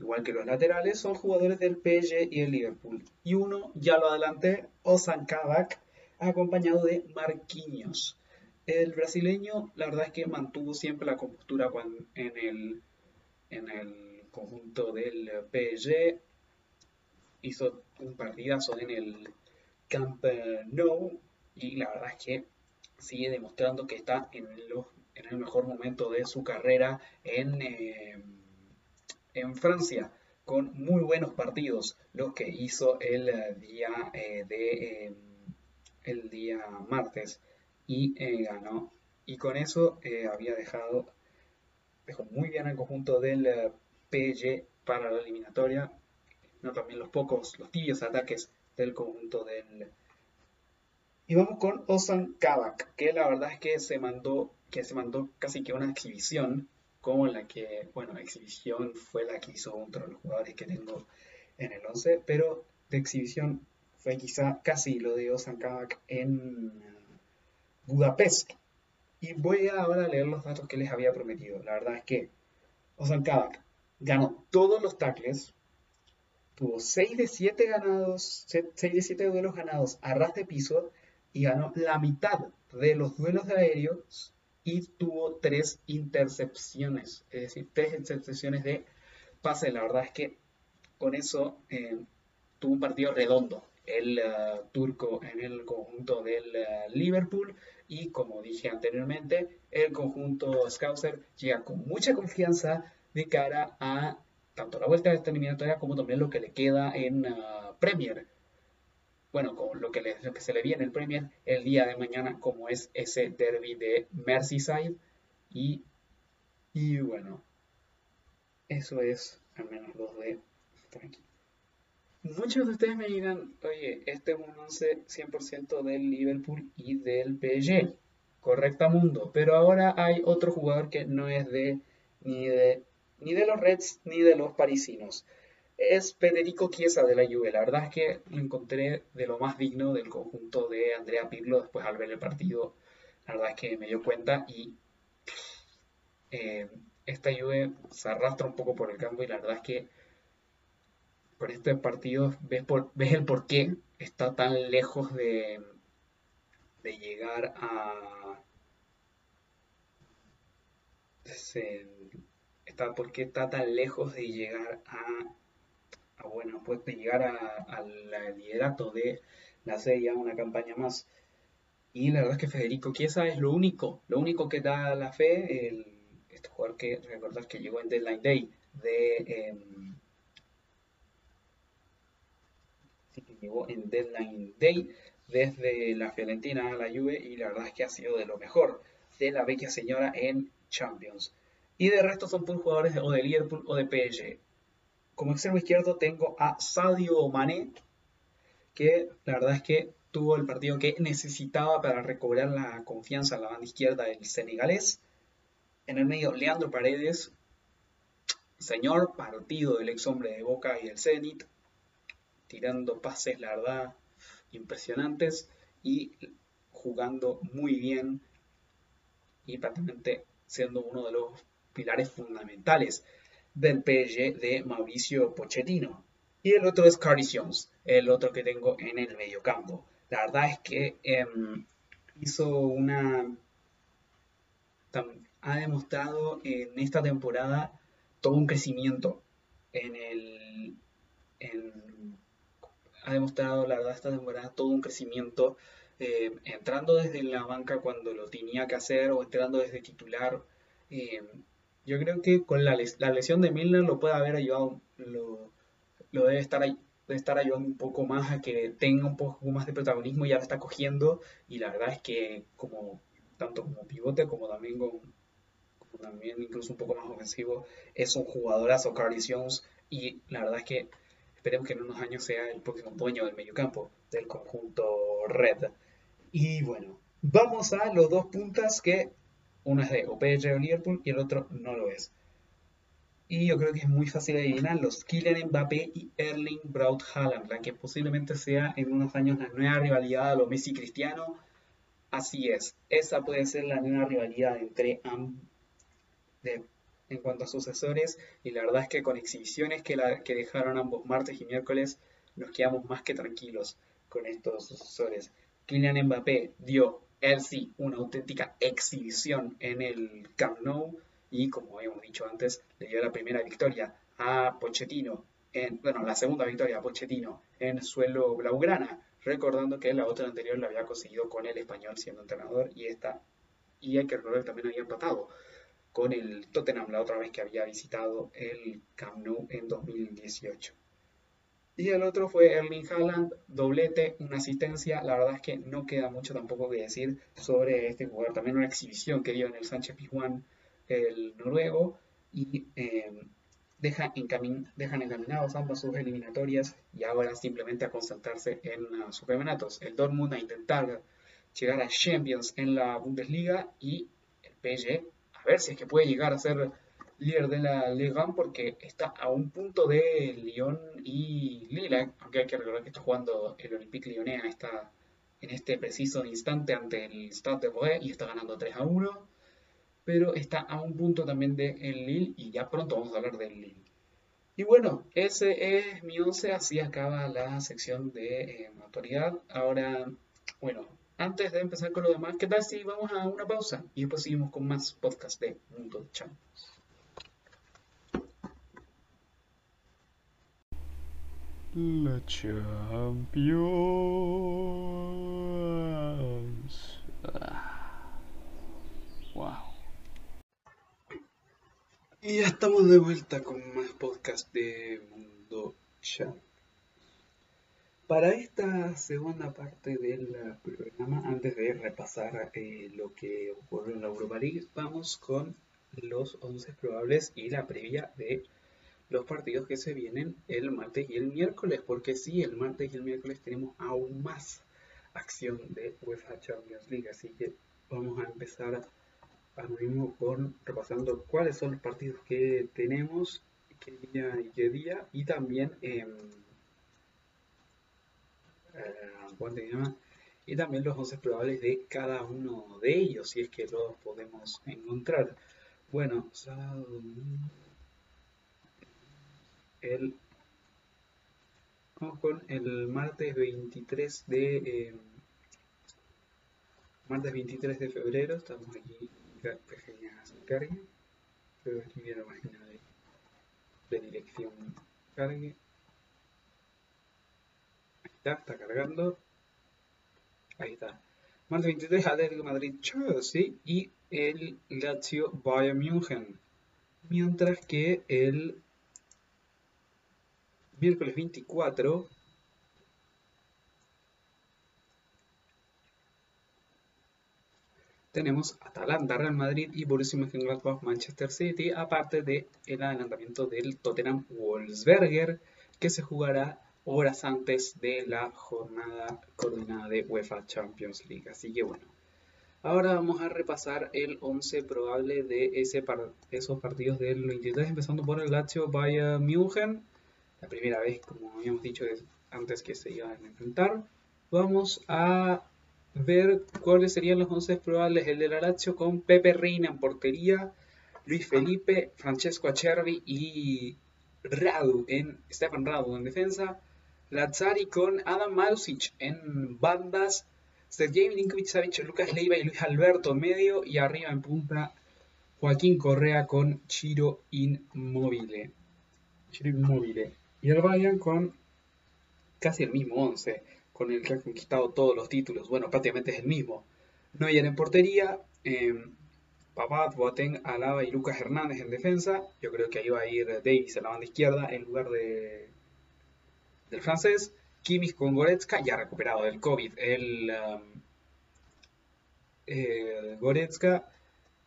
igual que los laterales, son jugadores del PSG y el Liverpool. Y uno, ya lo adelanté, Ozan Kabak, acompañado de Marquinhos. El brasileño, la verdad es que mantuvo siempre la compostura en el, en el conjunto del PSG. Hizo un partidazo en el Camp Nou y la verdad es que sigue demostrando que está en, en el mejor momento de su carrera en, eh, en Francia con muy buenos partidos los que hizo el día eh, de eh, el día martes y ganó. Y con eso había dejado dejó muy bien el conjunto del PSG para la eliminatoria, no también los pocos, los tibios ataques del conjunto del... Y vamos con Osan Kabak, que la verdad es que se mandó, que se mandó casi que una exhibición, como la que, bueno, exhibición fue la que hizo otro de los jugadores que tengo en el 11, pero de exhibición fue quizá casi lo de Osan Kabak en Budapest. Y voy ahora a leer los datos que les había prometido. La verdad es que Osan Kabak ganó todos los tackles, tuvo 6 de 7 ganados, 6 de 7 duelos ganados a ras de piso y ganó la mitad de los duelos de aéreos y tuvo 3 intercepciones, es decir, 3 intercepciones de pase. La verdad es que con eso eh, tuvo un partido redondo el eh, turco en el conjunto del eh, Liverpool y como dije anteriormente, el conjunto Scouser llega con mucha confianza de cara a tanto la vuelta de esta eliminatoria como también lo que le queda en uh, Premier. Bueno, con lo que, le, que se le viene el Premier el día de mañana, como es ese derby de Merseyside. Y, y bueno, eso es al menos los de Muchos de ustedes me dirán, oye, este es un 11 100% del Liverpool y del PSG. Correcta mundo. Pero ahora hay otro jugador que no es de ni de ni de los Reds ni de los parisinos. Es Federico Chiesa de la Juve. La verdad es que lo encontré de lo más digno del conjunto de Andrea Pirlo después al ver el partido. La verdad es que me dio cuenta y eh, esta Juve se arrastra un poco por el campo y la verdad es que por este partido ves, el por qué está tan lejos de, llegar a por qué está tan lejos de llegar a, bueno, pues de llegar al liderato de la serie a una campaña más. Y la verdad es que Federico Chiesa es lo único, lo único que da la fe, el, este jugador que recordar que llegó en Deadline Day de... Em, sí, que llegó en Deadline Day desde la Fiorentina a la Juve y la verdad es que ha sido de lo mejor de la vecchia señora en Champions. Y de resto son por jugadores o de Liverpool o de PSG. Como extremo izquierdo tengo a Sadio Mané, que la verdad es que tuvo el partido que necesitaba para recobrar la confianza en la banda izquierda del senegalés. En el medio, Leandro Paredes, señor partido del ex hombre de Boca y del Zenit, tirando pases, la verdad, impresionantes y jugando muy bien y prácticamente siendo uno de los pilares fundamentales del PSG de Mauricio Pochettino. Y el otro es Cardi Jones, el otro que tengo en el mediocampo. La verdad es que em, hizo una... Ha demostrado en esta temporada todo un crecimiento en el... ha demostrado, la verdad, esta temporada todo un crecimiento em, entrando desde la banca cuando lo tenía que hacer o entrando desde titular. Em, yo creo que con la, lesión de Milner lo puede haber ayudado, lo, lo debe estar ahí de estar ayudando un poco más a que tenga un poco más de protagonismo y ahora está cogiendo y la verdad es que como tanto como pivote como también como también incluso un poco más ofensivo es un jugadorazo Carly Jones y la verdad es que esperemos que en unos años sea el próximo dueño del mediocampo del conjunto Red. Y bueno vamos a los dos puntas que uno es de OPG o Liverpool y el otro no lo es y yo creo que es muy fácil adivinar los Kylian Mbappé y Erling Braut Haaland, la que posiblemente sea en unos años la nueva rivalidad de los Messi Cristiano. Así es, esa puede ser la nueva rivalidad entre ambos en cuanto a sucesores y la verdad es que con exhibiciones que, que dejaron ambos martes y miércoles nos quedamos más que tranquilos con estos sucesores. Kylian Mbappé dio, él sí, una auténtica exhibición en el Camp Nou y como habíamos dicho antes, le dio la primera victoria a Pochettino, en, bueno, la segunda victoria a Pochettino en suelo blaugrana, recordando que la otra anterior la había conseguido con el español siendo entrenador y esta, y hay que recordar que también había empatado con el Tottenham la otra vez que había visitado el Camp Nou en 2018. Y el otro fue Erling Haaland, doblete, una asistencia. La verdad es que no queda mucho tampoco que decir sobre este jugador. También una exhibición que dio en el Sánchez Pizjuán el noruego y eh, deja dejan encaminados ambas sus eliminatorias y ahora simplemente a concentrarse en sus campeonatos. El Dortmund a intentar llegar a Champions en la Bundesliga y el PSG a ver si es que puede llegar a ser líder de la Liga porque está a un punto de Lyon y Lille, aunque hay que recordar que está jugando el Olympique Lyonnais está en este preciso instante ante el Stade de Boé y está ganando 3 a 1 pero está a un punto también de el Lille y ya pronto vamos a hablar del Lille. Y bueno, ese es mi 11, así acaba la sección de eh, autoridad. Ahora, bueno, antes de empezar con lo demás, ¿qué tal si vamos a una pausa y después seguimos con más podcast de Mundo Champions? La Champions. Ah. Wow. Y ya estamos de vuelta con más podcast de Mundo Chat. Para esta segunda parte del programa, antes de repasar eh, lo que ocurrió en la Europa League, vamos con los 11 probables y la previa de los partidos que se vienen el martes y el miércoles, porque sí, el martes y el miércoles tenemos aún más acción de UEFA Champions League, así que vamos a empezar a mismo con repasando cuáles son los partidos que tenemos, qué día y qué día, y también eh, y también los 11 probables de cada uno de ellos, si es que los podemos encontrar. Bueno, sábado, el vamos con el martes 23 de eh, martes 23 de febrero, estamos aquí pequeña carga viene la página de, dirección. Cargue. Ahí está, está cargando. Ahí está. Martes 23 Atlético Madrid Chelsea y el Lazio Bayern München. Mientras que el miércoles 24 tenemos Atalanta, Real Madrid y Borussia Mönchengladbach, Manchester City, aparte del el adelantamiento del Tottenham Wolfsberger, que se jugará horas antes de la jornada coordinada de UEFA Champions League. Así que bueno, ahora vamos a repasar el 11 probable de ese esos partidos del 23, empezando por el Lazio Bayern München, la primera vez, como habíamos dicho antes que se iban a enfrentar. Vamos a ver cuáles serían los 11 probables. El de la Lazio con Pepe Reina en portería, Luis Felipe, Francesco Acerbi y Radu en, Stefan Radu en defensa. Lazzari con Adam Malusic en bandas. Sergei Milinkovic, Lucas Leiva y Luis Alberto en medio. Y arriba en punta Joaquín Correa con Chiro Inmóvil. Chiro Inmóvil. Y el Bayern con casi el mismo 11 con el que ha conquistado todos los títulos. Bueno, prácticamente es el mismo. Neuer en portería, eh, Papat, Boateng, Alaba y Lucas Hernández en defensa. Yo creo que ahí va a ir Davis en la banda izquierda en lugar de del francés. Kimmich con Goretzka, ya recuperado del COVID. El um, Goretzka,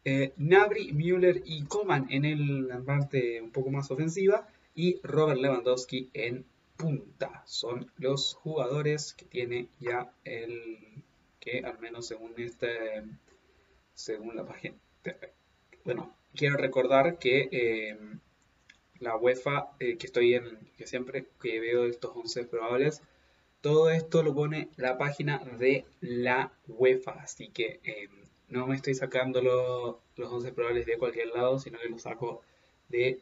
eh, Nabri, Müller y Coman en el, la parte un poco más ofensiva. Y Robert Lewandowski en punta. Son los jugadores que tiene ya el que al menos según este según la página bueno quiero recordar que eh, la UEFA eh, que estoy en que siempre que veo estos 11 probables todo esto lo pone la página de la UEFA así que eh, no me estoy sacando los 11 probables de cualquier lado sino que los saco de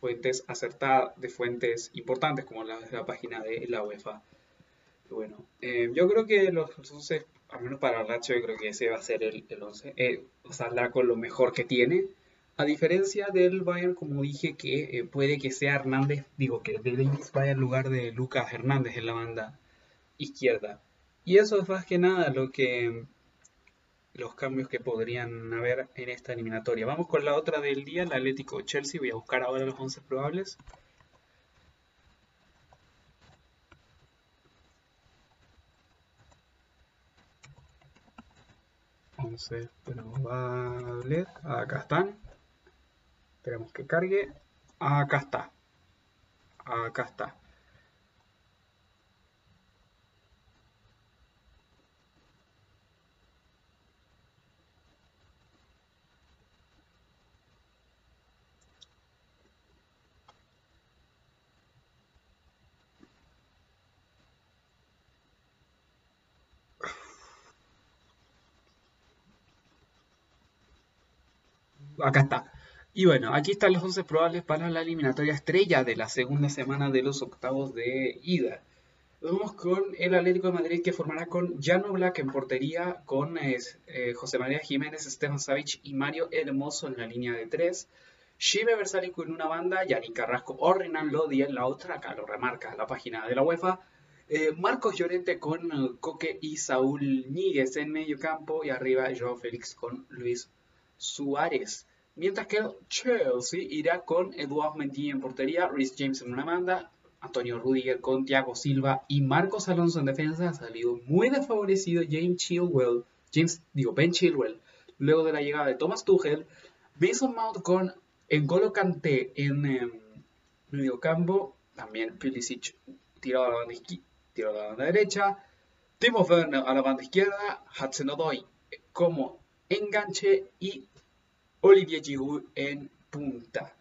fuentes acertadas, de fuentes importantes como la, la página de la UEFA. Bueno, eh, yo creo que los 11, al menos para Nacho, yo creo que ese va a ser el, el 11. Eh, saldrá con lo mejor que tiene. A diferencia del Bayern, como dije, que eh, puede que sea Hernández, digo que de Davis vaya en lugar de Lucas Hernández en la banda izquierda. Y eso es más que nada lo que los cambios que podrían haber en esta eliminatoria. Vamos con la otra del día, el Atlético Chelsea. Voy a buscar ahora los 11 probables. Once probables. Acá están. Esperemos que cargue. Acá está. Acá está. Acá está. Y bueno, aquí están los 11 probables para la eliminatoria estrella de la segunda semana de los octavos de ida. Vamos con el Atlético de Madrid que formará con Jano Black en portería, con eh, José María Jiménez, Stefan Savic y Mario Hermoso en la línea de 3. Shime Versálico en una banda, Yannick Carrasco o Renan Lodi en la otra, acá lo remarca la página de la UEFA. Eh, Marcos Llorente con Coque y Saúl Níguez en medio campo y arriba Joao Félix con Luis Suárez. Mientras que Chelsea irá con Eduard Mendy en portería, Rhys James en una banda, Antonio Rudiger con Thiago Silva y Marcos Alonso en defensa. Ha salido muy desfavorecido James Chilwell, James, digo Ben Chilwell, luego de la llegada de Thomas Tuchel. Mason Mount con N'Golo Kanté en em, medio campo, también Pulisic tirado a la banda, tirado a la banda derecha, Timo Werner a la banda izquierda, Hudson Odoi como enganche y Olivier Giroud en punta.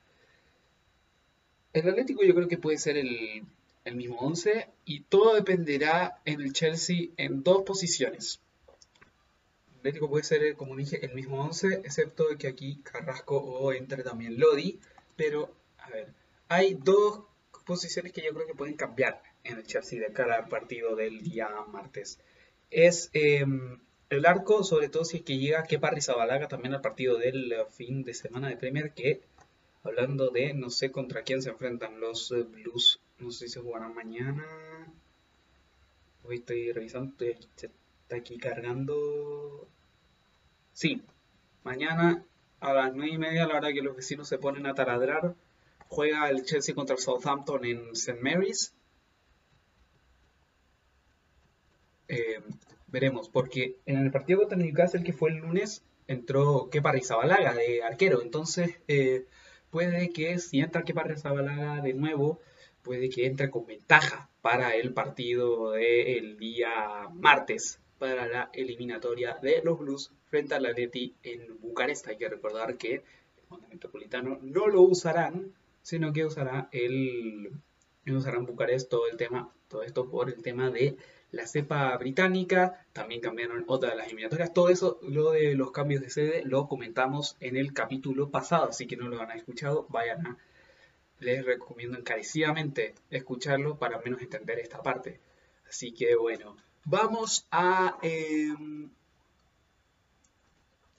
El Atlético yo creo que puede ser el, mismo 11 y todo dependerá en el Chelsea en dos posiciones. El Atlético puede ser, como dije, el mismo 11, excepto que aquí Carrasco o entre también Lodi, pero a ver, hay dos posiciones que yo creo que pueden cambiar en el Chelsea de cada partido del día martes. Es em, el arco, sobre todo si es que llega Kepa Rizabalaga también al partido del eh, fin de semana de Premier, que hablando de no sé contra quién se enfrentan los eh, Blues, no sé si se jugarán mañana. Hoy estoy revisando, está aquí cargando. Sí, mañana a las 9 y media, la hora que los vecinos se ponen a taladrar, juega el Chelsea contra el Southampton en St. Mary's. Eh, veremos, porque en el partido contra Newcastle que fue el lunes, entró Kepa Rizabalaga de arquero. Entonces, eh, puede que si entra Kepa Rizabalaga de nuevo, puede que entre con ventaja para el partido del día martes, para la eliminatoria de los Blues frente al Atleti en Bucarest. Hay que recordar que el Metropolitano no lo usarán, sino que usará el usarán Bucarest todo el tema, todo esto por el tema de la cepa británica, también cambiaron otra de las eliminatorias. Todo eso, lo de los cambios de sede, lo comentamos en el capítulo pasado, así que no lo han escuchado, vayan a. Les recomiendo encarecidamente escucharlo para menos entender esta parte. Así que bueno, vamos a. Em,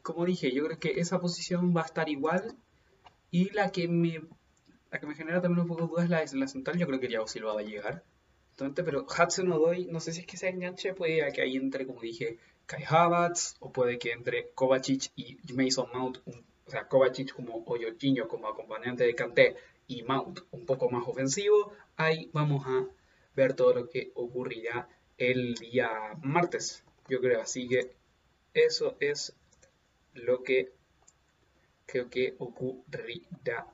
como dije, yo creo que esa posición va a estar igual. Y la que me, la que me genera también un poco de dudas es la la central. Yo creo que Thiago Silva va a llegar pero Hudson Odoi, no sé si es que se enganche, puede que ahí entre, como dije, Kai Havertz, o puede que entre Kovacic y Mason Mount, o sea, Kovacic como Oyotinho como acompañante de Kanté y Mount un poco más ofensivo. Ahí vamos a ver todo lo que ocurrirá el día martes, yo creo. Así que eso es lo que creo que ocurrirá.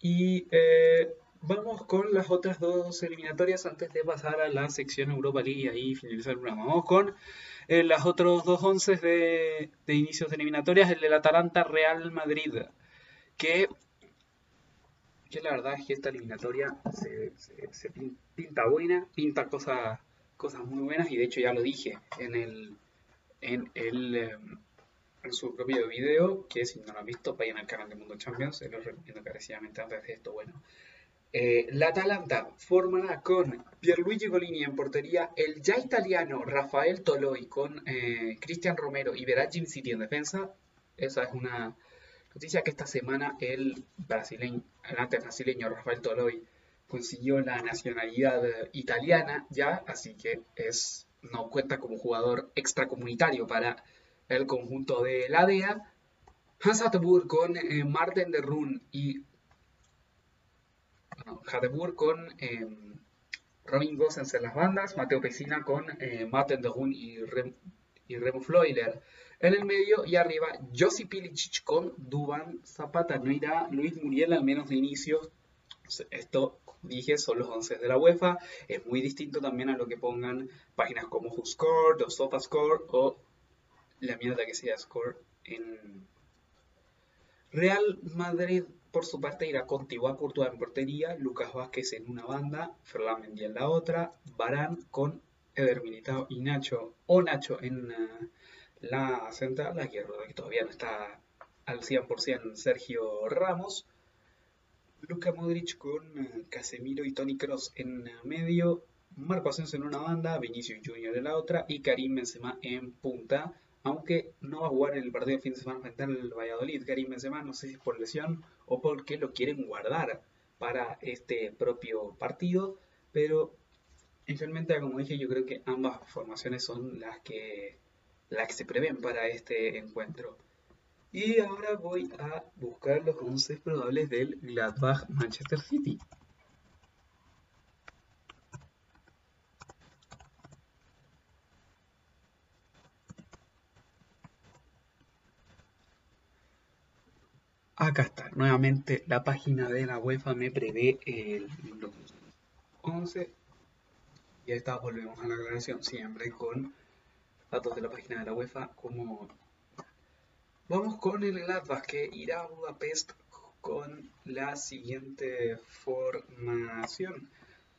Y eh, Vamos con las otras dos eliminatorias antes de pasar a la sección Europa League y finalizar el programa. Vamos con eh, las otros dos once de, inicios de eliminatorias, el del Atalanta Real Madrid, que, que la verdad es que esta eliminatoria se, pinta buena, pinta cosas, cosas muy buenas y de hecho ya lo dije en el en el em, en su propio video, que si no lo han visto, vayan al canal de Mundo Champions, se los recomiendo encarecidamente antes de esto. Bueno, eh, la Atalanta formará con Pierluigi Golini en portería, el ya italiano Rafael Toloi con eh, Cristian Romero y Veraggi City en defensa. Esa es una noticia que esta semana el brasileño, el brasileño Rafael Toloi consiguió la nacionalidad italiana ya, así que es no cuenta como jugador extracomunitario para el conjunto de la DEA. Hans con eh, Martin de Run y bueno, con eh, Robin Gosens en las bandas, Mateo Pesina con eh, Martin Dehun y, y Remo Floiler en el medio y arriba Josip Pilicic con Duban Zapata. No irá Luis Muriel al menos de inicio. Esto, dije, son los 11 de la UEFA. Es muy distinto también a lo que pongan páginas como WhoScored o SofaScore o la mierda que sea Score en Real Madrid por su parte irá con Courtois en portería, Lucas Vázquez en una banda, Ferland en la otra, Barán con Eder Militao y Nacho o Nacho en uh, la central, la que todavía no está al 100% Sergio Ramos, Luca Modric con uh, Casemiro y Tony Cross en uh, medio, Marco Asensio en una banda, Vinicius Junior en la otra y Karim Benzema en punta aunque no va a jugar el partido de fin de semana frente al Valladolid, Karim Benzema, no sé si es por lesión o porque lo quieren guardar para este propio partido, pero inicialmente, como dije, yo creo que ambas formaciones son las que, las que se prevén para este encuentro. Y ahora voy a buscar los 11 probables del Gladbach Manchester City. Acá está, nuevamente la página de la UEFA me prevé el 11. Y ahí está, volvemos a la aclaración, siempre con datos de la página de la UEFA. Como Vamos con el Gladbach que irá a Budapest con la siguiente formación.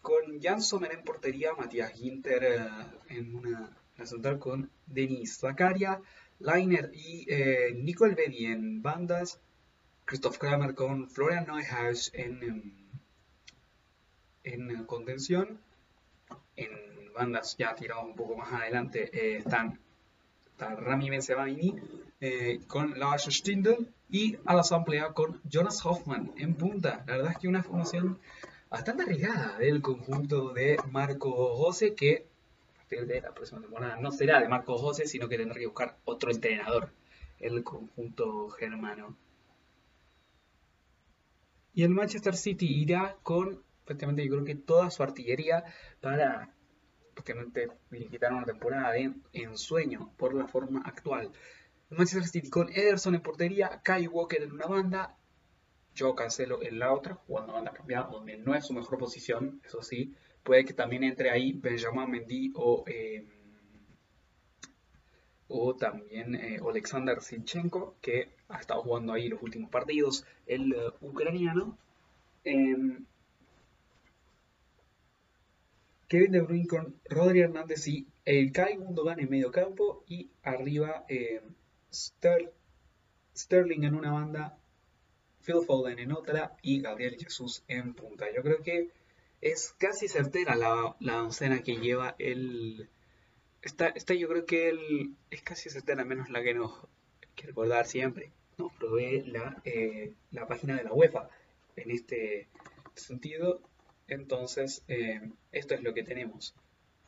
Con Jan Sommer en portería, Matías Ginter eh, en una central con Denis Zakaria, Leiner y eh, Nicole Bedi en bandas, Christoph Kramer con Florian Neuhaus en, em, en, contención. En bandas ya tirados un poco más adelante eh, están, Rami Benzemini eh, con Lars Stindl y a la asamblea con Jonas Hoffman en punta. La verdad es que una formación bastante arriesgada del conjunto de Marco José que a partir de la próxima temporada no será de Marco José, sino que tendrá que buscar otro entrenador el conjunto germano. Y el Manchester City irá con prácticamente yo creo que toda su artillería para, prácticamente quitaron una temporada de ensueño por la forma actual. Manchester City con Ederson en portería, Kai Walker en una banda, yo Cancelo en la otra, jugando banda cambiada, donde no es su mejor posición, eso sí. Puede que también entre ahí Benjamin Mendy o, eh, o también eh, Alexander Zinchenko, que ha estado jugando ahí los últimos partidos, el uh, ucraniano. Em, Kevin De Bruyne con Rodri Hernández y el Kai Gundogan en medio campo y arriba eh, Sterling en una banda, Phil Foden en otra y Gabriel Jesús en punta. Yo creo que es casi certera la, la que lleva el... Esta, esta yo creo que es casi certera, menos la que nos hay que recordar siempre. Nos provee la, eh, la página de la UEFA en este sentido entonces, eh, esto es lo que tenemos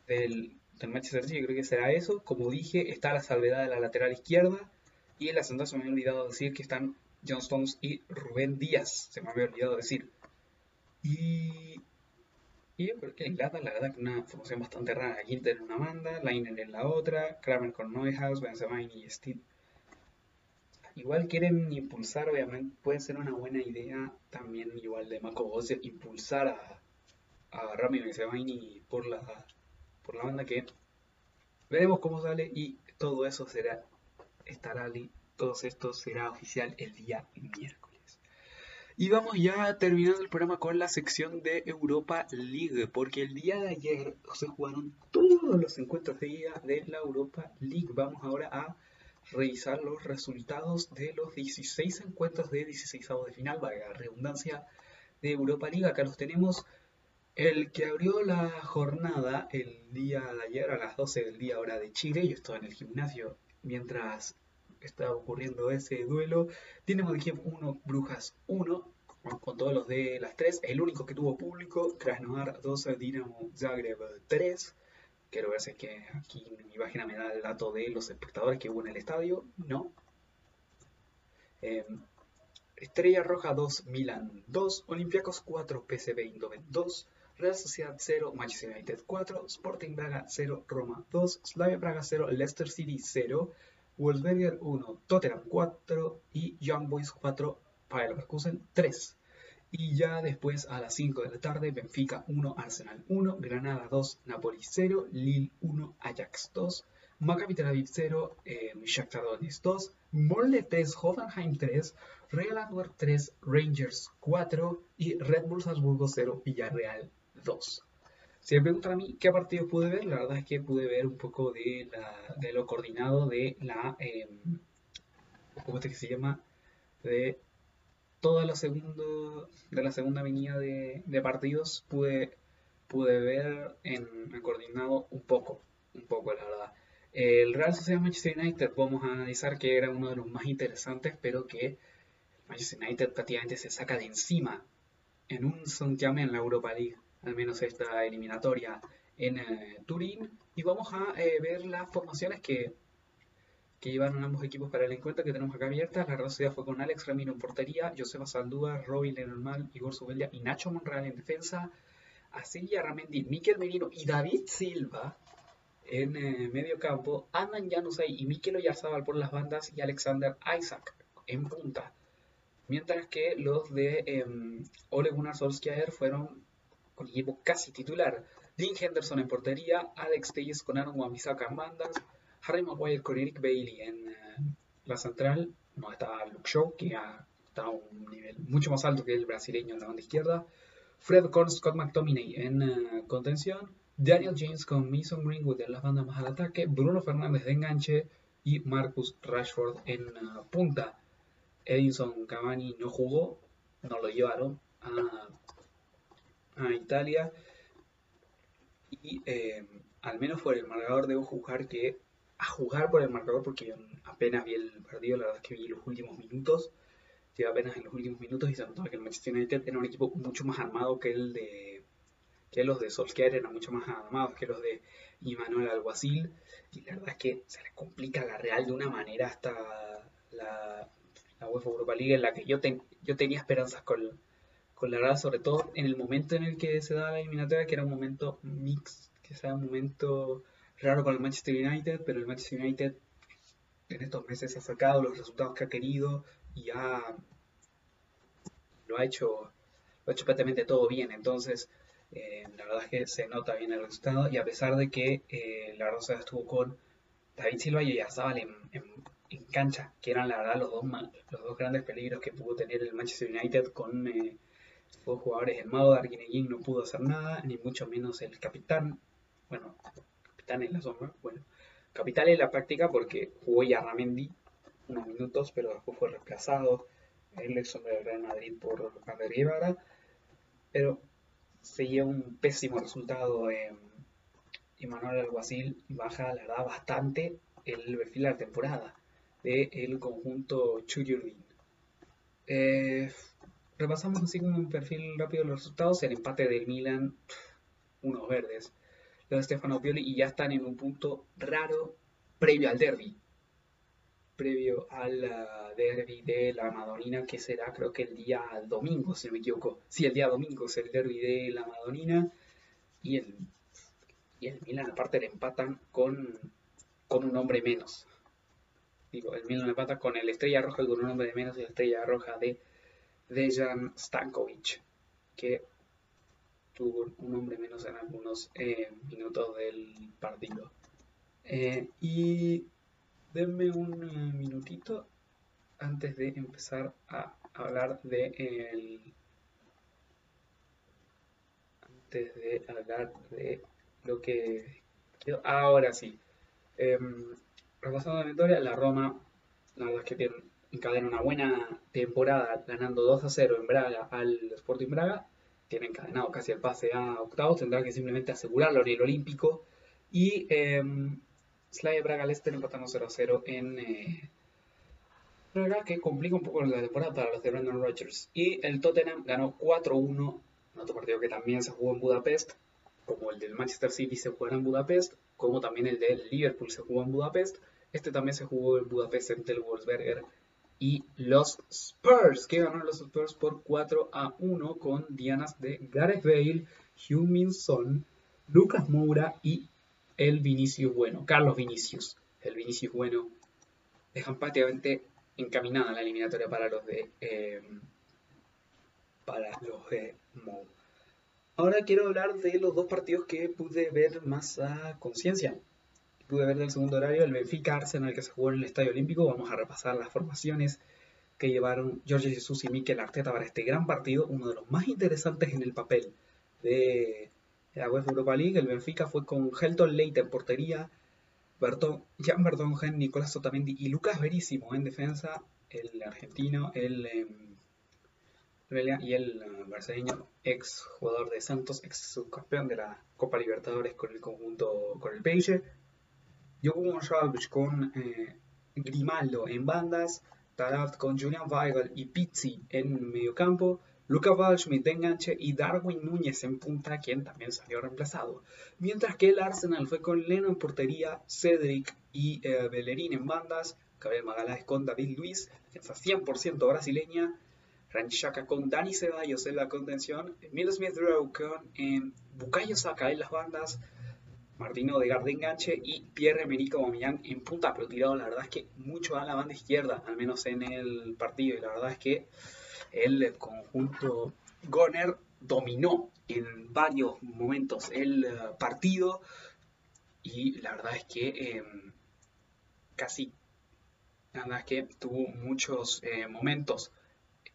del, del Manchester City. Creo que será eso. Como dije, está la salvedad de la lateral izquierda. Y en la segunda se me había olvidado decir que están John Stones y Rubén Díaz. Se me había olvidado decir. Y, y yo creo que Inglaterra, la verdad, que una formación bastante rara. Ginter en una banda, Liner en la otra, Kramer con Neuhaus, Benzema y Steve igual quieren impulsar, obviamente puede ser una buena idea también igual de Marco impulsar a, a Rami Benzebaini por la, por la banda que veremos cómo sale y todo eso será, estará, todo esto será oficial el día miércoles. Y vamos ya terminando el programa con la sección de Europa League, porque el día de ayer se jugaron todos los encuentros de día de la Europa League. Vamos ahora a revisar los resultados de los 16 encuentros de 16 de final, valga redundancia, de Europa League. Acá los tenemos el que abrió la jornada el día de ayer a las 12 del día hora de Chile, yo estaba en el gimnasio mientras estaba ocurriendo ese duelo, Dinamo de Kiev 1, Brujas 1, con todos los de las 3, el único que tuvo público, Krasnodar 2, Dinamo Zagreb 3, quiero ver si es que aquí mi página me da el dato de los espectadores que hubo en el estadio, no. Em, Estrella Roja 2, Milan 2, Olympiacos 4, PSV Eindhoven 2, Real Sociedad 0, Manchester United 4, Sporting Braga 0, Roma 2, Slavia Braga 0, Leicester City 0, Wolfsberger 1, Tottenham 4 y Young Boys 4, Bayer Leverkusen 3. Y ya después a las 5 de la tarde, Benfica 1, Arsenal 1, Granada 2, Napoli 0, Lille 1, Ajax 2, Maccabi Tel Aviv 0, eh, Shakhtar Donetsk 2, Molde 3, Hoffenheim 3, Real Antwerp 3, Rangers 4 y Red Bull Salzburgo 0, Villarreal 2. Si me preguntan a mí qué partidos pude ver, la verdad es que pude ver un poco de, lo coordinado de la, eh, ¿cómo es que se llama? De toda la segunda, de la segunda avenida de, partidos, pude, ver en, coordinado un poco, un poco la verdad. El Real Sociedad Manchester United, vamos a analizar que era uno de los más interesantes, pero que Manchester United prácticamente se saca de encima en un Santiago en la Europa League al menos esta eliminatoria en eh, Turín. Y vamos a eh, ver las formaciones que, que llevaron ambos equipos para el encuentro que tenemos acá abiertas. La Real fue con Alex Ramiro en portería, Joseba Saldúa, Robin Lenormand, Igor Zubelia y Nacho Monreal en defensa. Asilla Ramendi, Miquel Merino y David Silva en eh, medio campo. Andan Janusay y Mikel Oyarzabal por las bandas y Alexander Isaac en punta. Mientras que los de eh, Ole Gunnar Solskjaer fueron con equipo casi titular. Dean Henderson en portería, Alex Telles con Aaron Wamisaka en bandas, Harry Maguire con Eric Bailey en eh, la central, no está Luke Shaw, que está a un nivel mucho más alto que el brasileño en la banda izquierda, Fred con Scott McTominay en eh, contención, Daniel James con Mason Greenwood en las bandas más al ataque, Bruno Fernández de enganche y Marcus Rashford en eh, punta. Edinson Cavani no jugó, no lo llevaron a a Italia y eh, al menos por el marcador debo jugar que a jugar por el marcador porque apenas vi el partido, la verdad es que vi los últimos minutos, lleva apenas en los últimos minutos y se notaba que el Manchester United era un equipo mucho más armado que el de que los de Solskjaer eran mucho más armados que los de Immanuel Alguacil y la verdad es que se les complica la Real de una manera hasta la, la UEFA Europa League en la que yo, yo tenía esperanzas con verdad, sobre todo en el momento en el que se daba la eliminatoria, que era un momento mix, que quizá un momento raro con el Manchester United, pero el Manchester United en estos meses ha sacado los resultados que ha querido y ha lo ha hecho lo ha hecho prácticamente todo bien. Entonces eh, la verdad es que se nota bien el resultado y a pesar de que eh, la Rosa estuvo con David Silva y Yazabal en, en, en, cancha que eran la verdad los dos los dos grandes peligros que pudo tener el Manchester United con eh, dos jugadores el mago de Arguineguín no pudo hacer nada ni mucho menos el capitán bueno capitán en la sombra bueno Capital en la práctica porque jugó ya Ramendi unos minutos, pero después fue reemplazado el ex hombre del Real Madrid por Ander Guevara, pero seguía un pésimo resultado en y Manuel Alguacil baja, la verdad, bastante el perfil de la temporada del conjunto Chuyurdin. Eh, repasamos así como un perfil rápido los resultados, el empate del Milan, unos verdes, de Stefano Pioli y ya están en un punto raro previo al derby. Previo al derby de la Madonina, que será creo que el día domingo, si no me equivoco. Sí, el día domingo es el derby de la Madonina. Y el, y el Milan aparte le empatan con, con un hombre menos. Digo, el Milan empata con el Estrella Roja con un hombre de menos y la Estrella Roja de Dejan Stankovic. Que tuvo un hombre menos en algunos eh, minutos del partido. Eh, y denme un eh, minutito antes de empezar a hablar de el antes de hablar de lo que ahora sí eh, repasando la victoria la Roma la verdad es que tiene, encadena una buena temporada ganando 2 a 0 en Braga al Sporting Braga tiene encadenado casi el pase a octavos, tendrá que simplemente asegurarlo en el Olímpico. Y eh, Slavia Braga Leicester empatando 0-0 en eh, Braga, que complica un poco la temporada para los de Brandon Rodgers. Y el Tottenham ganó 4-1 en otro partido que también se jugó en Budapest, como el del Manchester City se jugará en Budapest, como también el del Liverpool se jugó en Budapest. Este también se jugó en Budapest en el Wolfsberger y los Spurs, que ganaron los Spurs por 4 a 1 con dianas de Gareth Bale, Hugh Min Son, Lucas Moura y el Vinicius Bueno, Carlos Vinicius, el Vinicius Bueno, dejan prácticamente encaminada la eliminatoria para los de eh, para los de Mou. Ahora quiero hablar de los dos partidos que pude ver más a conciencia pude ver del segundo horario, el Benfica Arsenal que se jugó en el Estadio Olímpico. Vamos a repasar las formaciones que llevaron Jorge Jesús y Mikel Arteta para este gran partido, uno de los más interesantes en el papel de la UEFA Europa League. El Benfica fue con Helton Leite en portería, Berton, Jan Bertongen, Nicolás Otamendi y Lucas Verísimo en defensa, el argentino, el eh, y el uh, brasileño, ex jugador de Santos, ex subcampeón de la Copa Libertadores con el conjunto, con el PSG, Johan Schwalbich con eh, Grimaldo en bandas, Talat con Julian Weigel y Pizzi en mediocampo, Luca Waldschmidt de enganche y Darwin Núñez en punta, quien también salió reemplazado. Mientras que el Arsenal fue con Leno en portería, Cedric y eh, Bellerín en bandas, Gabriel Magaláes con David Luis, defensa 100% brasileña, Randy Shaka con Dani Ceballos en la contención, Emil Smith Rowe con eh, Bukayo Saka en las bandas, Martino de de enganche y Pierre-Emerick Aubameyang en punta, pero tirado la verdad es que mucho a la banda izquierda, al menos en el partido, y la verdad es que el conjunto Goner dominó en varios momentos el eh, partido y la verdad es que eh, casi, la verdad es que tuvo muchos eh, momentos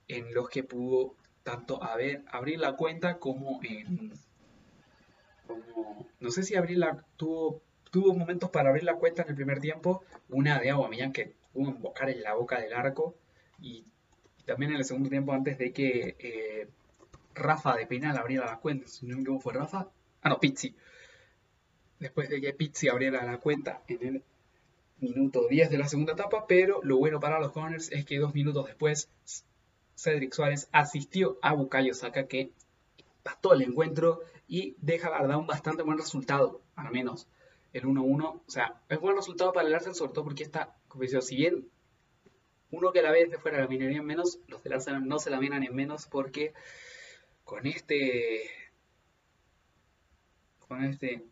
en los que pudo tanto abrir la cuenta como en no sé si abrir la, tuvo, tuvo momentos para abrir la cuenta en el primer tiempo, una de Aguamillán que pudo embocar en la boca del arco y, también en el segundo tiempo antes de que eh, Rafa de penal abriera la cuenta, si no me fue Rafa, ah no, Pizzi, después de que Pizzi abriera la cuenta en el minuto 10 de la segunda etapa, pero lo bueno para los corners es que dos minutos después Cedric Suárez asistió a Bukayo Saka que pasó el encuentro y deja la verdad un bastante buen resultado, al menos el 1-1. O sea, es buen resultado para el Arsenal, sobre todo porque esta competición, si bien uno que la ve desde fuera la miraría en menos, los del Arsenal no se la miran en menos porque con este con este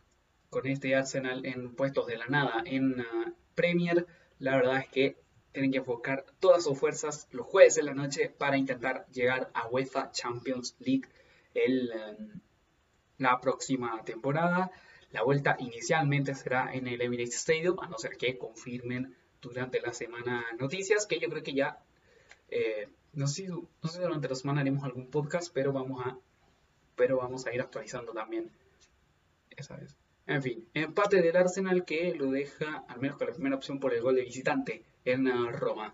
con este Arsenal en puestos de la nada en uh, Premier, la verdad es que tienen que enfocar todas sus fuerzas los jueves en la noche para intentar llegar a UEFA Champions League el, um, la próxima temporada. La vuelta inicialmente será en el Emirates Stadium, a no ser que confirmen durante la semana noticias, que yo creo que ya, eh, no, sé, no sé si durante la semana haremos algún podcast, pero vamos a, pero vamos a ir actualizando también esa vez. En fin, empate del Arsenal que lo deja al menos con la primera opción por el gol de visitante en uh, Roma.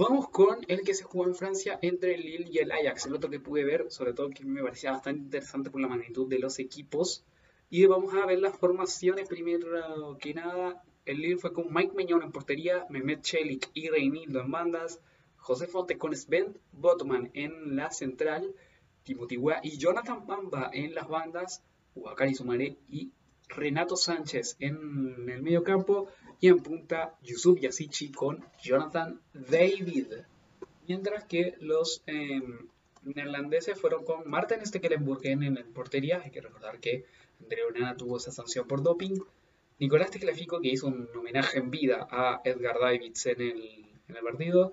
Vamos con el que se jugó en Francia entre el Lille y el Ajax, el otro que pude ver, sobre todo que me parecía bastante interesante por la magnitud de los equipos. Y vamos a ver las formaciones. Primero que nada, el Lille fue con Mike Meñón en portería, Mehmet Chelik y Reinildo en bandas, José Fonte con Sven Botman en la central, Timothy Weah y Jonathan Bamba en las bandas, Wakari Sumare y Renato Sánchez en el medio campo y en punta Yusuf Yasichi con Jonathan David. Mientras que los eh, neerlandeses fueron con Martin Stekelenburgen en portería. Hay que recordar que Andrea Onana tuvo esa sanción por doping. Nicolás Teclafico, que hizo un homenaje en vida a Edgar Davids en el, en el partido.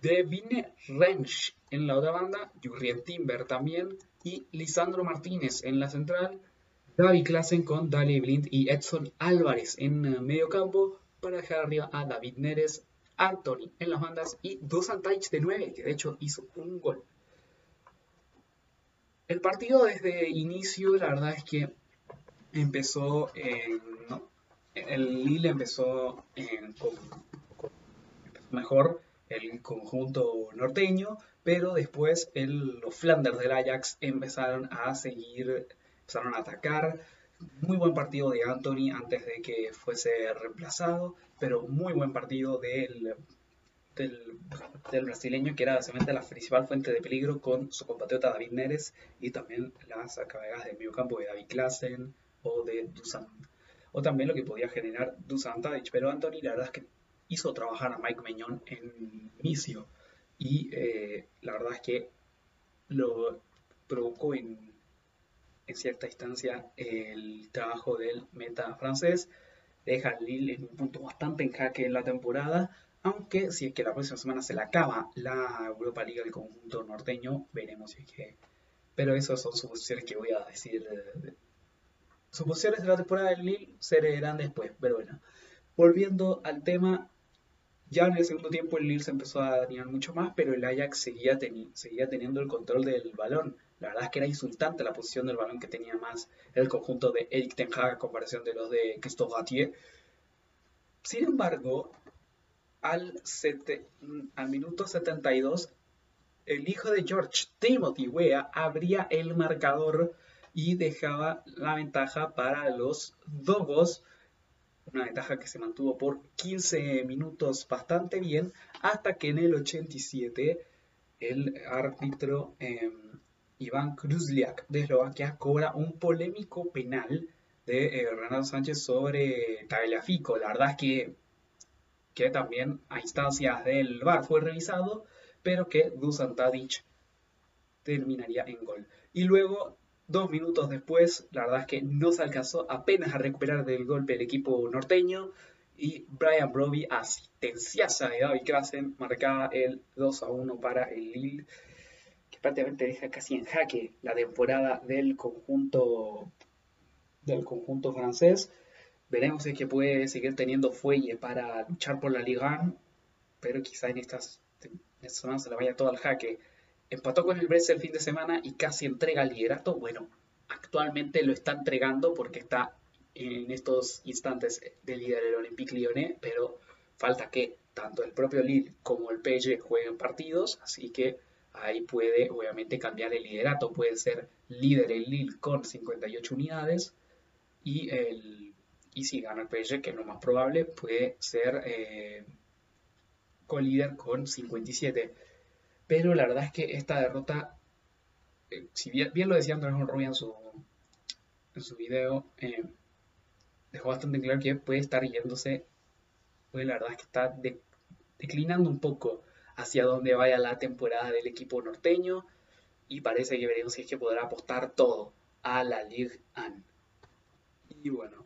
Devine Rensch en la otra banda. Jurrien Timber también. Y Lisandro Martínez en la central. David Klassen con Dali Blind y Edson Álvarez en medio campo para dejar arriba a David Neres, Anthony en las bandas y Dusan Tadic de 9, que de hecho hizo un gol. El partido desde inicio, la verdad es que empezó en, ¿no? el Lille empezó, en, con, con, mejor el conjunto norteño, pero después los Flanders del Ajax empezaron a seguir, empezaron a atacar. Muy buen partido de Anthony antes de que fuese reemplazado, pero muy buen partido del, del, brasileño que era básicamente la principal fuente de peligro con su compatriota David Neres y también las cargas del medio campo de David Klassen, o de Dusan. O también lo que podía generar Dusan Tadic. Pero Anthony la verdad es que hizo trabajar a Mike Meñón en inicio. Y eh, la verdad es que lo provocó en, en cierta instancia el trabajo del meta francés. Deja al Lille en un punto bastante en jaque en la temporada. Aunque si es que la próxima semana se le acaba la Europa League del conjunto norteño, veremos si es que... Pero esas son suposiciones que voy a decir suposiciones de la temporada del Lille se leerán después, pero bueno. Volviendo al tema, ya en el segundo tiempo el Lille se empezó a dañar mucho más, pero el Ajax seguía teniendo el control del balón. La verdad es que era insultante la posición del balón que tenía más el conjunto de Eric Ten Hag a comparación de los de Christophe Gatier. Sin embargo, al, minuto 72, el hijo de George, Timothy Weah, abría el marcador y dejaba la ventaja para los Dogos, una ventaja que se mantuvo por 15 minutos bastante bien, hasta que en el 87 el árbitro eh, Iván Kruzliak de Eslovaquia cobra un polémico penal de eh, Renato Sánchez sobre Tagliafico. La verdad es que, que también a instancias del VAR fue revisado, pero que Dusan Tadic terminaría en gol. Y luego Dos minutos después, la verdad es que no se alcanzó apenas a recuperar del golpe el equipo norteño y Brian Broby, asistenciaza de David Klassen, marcaba el 2 a 1 para el Lille, prácticamente deja casi en jaque la temporada del conjunto, del conjunto francés. Veremos si que puede seguir teniendo fuelle para luchar por la Liga, pero quizá en estas, semanas se le vaya todo al jaque empató con el Brest el fin de semana y casi entrega el liderato. Bueno, actualmente lo está entregando porque está en estos instantes de líder el Olympique Lyonnais, pero falta que tanto el propio Lille como el PSG jueguen partidos, así que ahí puede obviamente cambiar el liderato. Puede ser líder el Lille con 58 unidades y, el, y si gana el PSG, que es lo más probable, puede ser eh, co-líder con 57 pero la verdad es que esta derrota, eh, si bien, lo decía Andrés Rubio en su, en su video, eh, dejó bastante claro que puede estar yéndose, pues la verdad es que está de, declinando un poco hacia donde vaya la temporada del equipo norteño y parece que veremos si es que podrá apostar todo a la Ligue 1. Y bueno,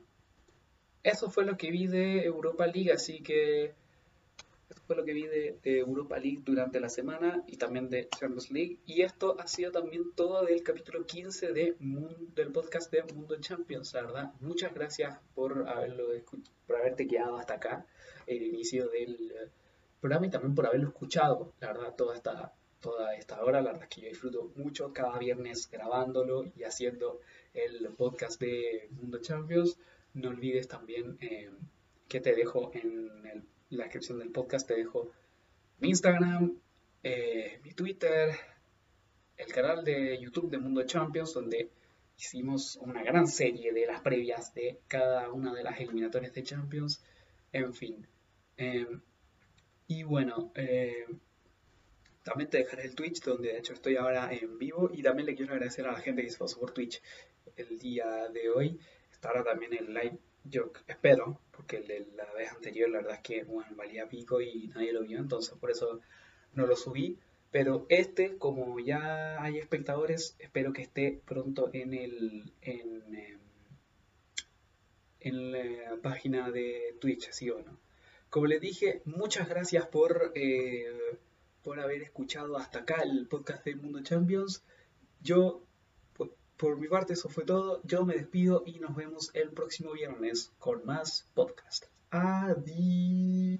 eso fue lo que vi de Europa League, así que eso fue lo que vi de, Europa League durante la semana y también de Champions League. Y esto ha sido también todo del capítulo 15 de del podcast de Mundo Champions, la verdad. Muchas gracias por, haberlo por haberte quedado hasta acá, el inicio del programa y también por haberlo escuchado, la verdad, toda esta, toda esta hora. La verdad es que yo disfruto mucho cada viernes grabándolo y haciendo el podcast de Mundo Champions. No olvides también eh, que te dejo en la descripción del podcast, te dejo mi Instagram, eh, mi Twitter, el canal de YouTube de Mundo Champions, donde hicimos una gran serie de las previas de cada una de las eliminatorias de Champions. En fin. eh, y bueno, eh, también te dejaré el Twitch, donde de hecho estoy ahora en vivo. Y también le quiero agradecer a la gente que se pasó por Twitch el día de hoy. Estará también el live, yo espero, porque el de la vez anterior la verdad es que bueno, valía pico y nadie lo vio, entonces por eso no lo subí. Pero este, como ya hay espectadores, espero que esté pronto en el en, em, en la página de Twitch, ¿sí o no? Como les dije, muchas gracias por, eh, por haber escuchado hasta acá el podcast de Mundo Champions. Yo, por, por mi parte, eso fue todo. Yo me despido y nos vemos el próximo viernes con más podcast. Adiós.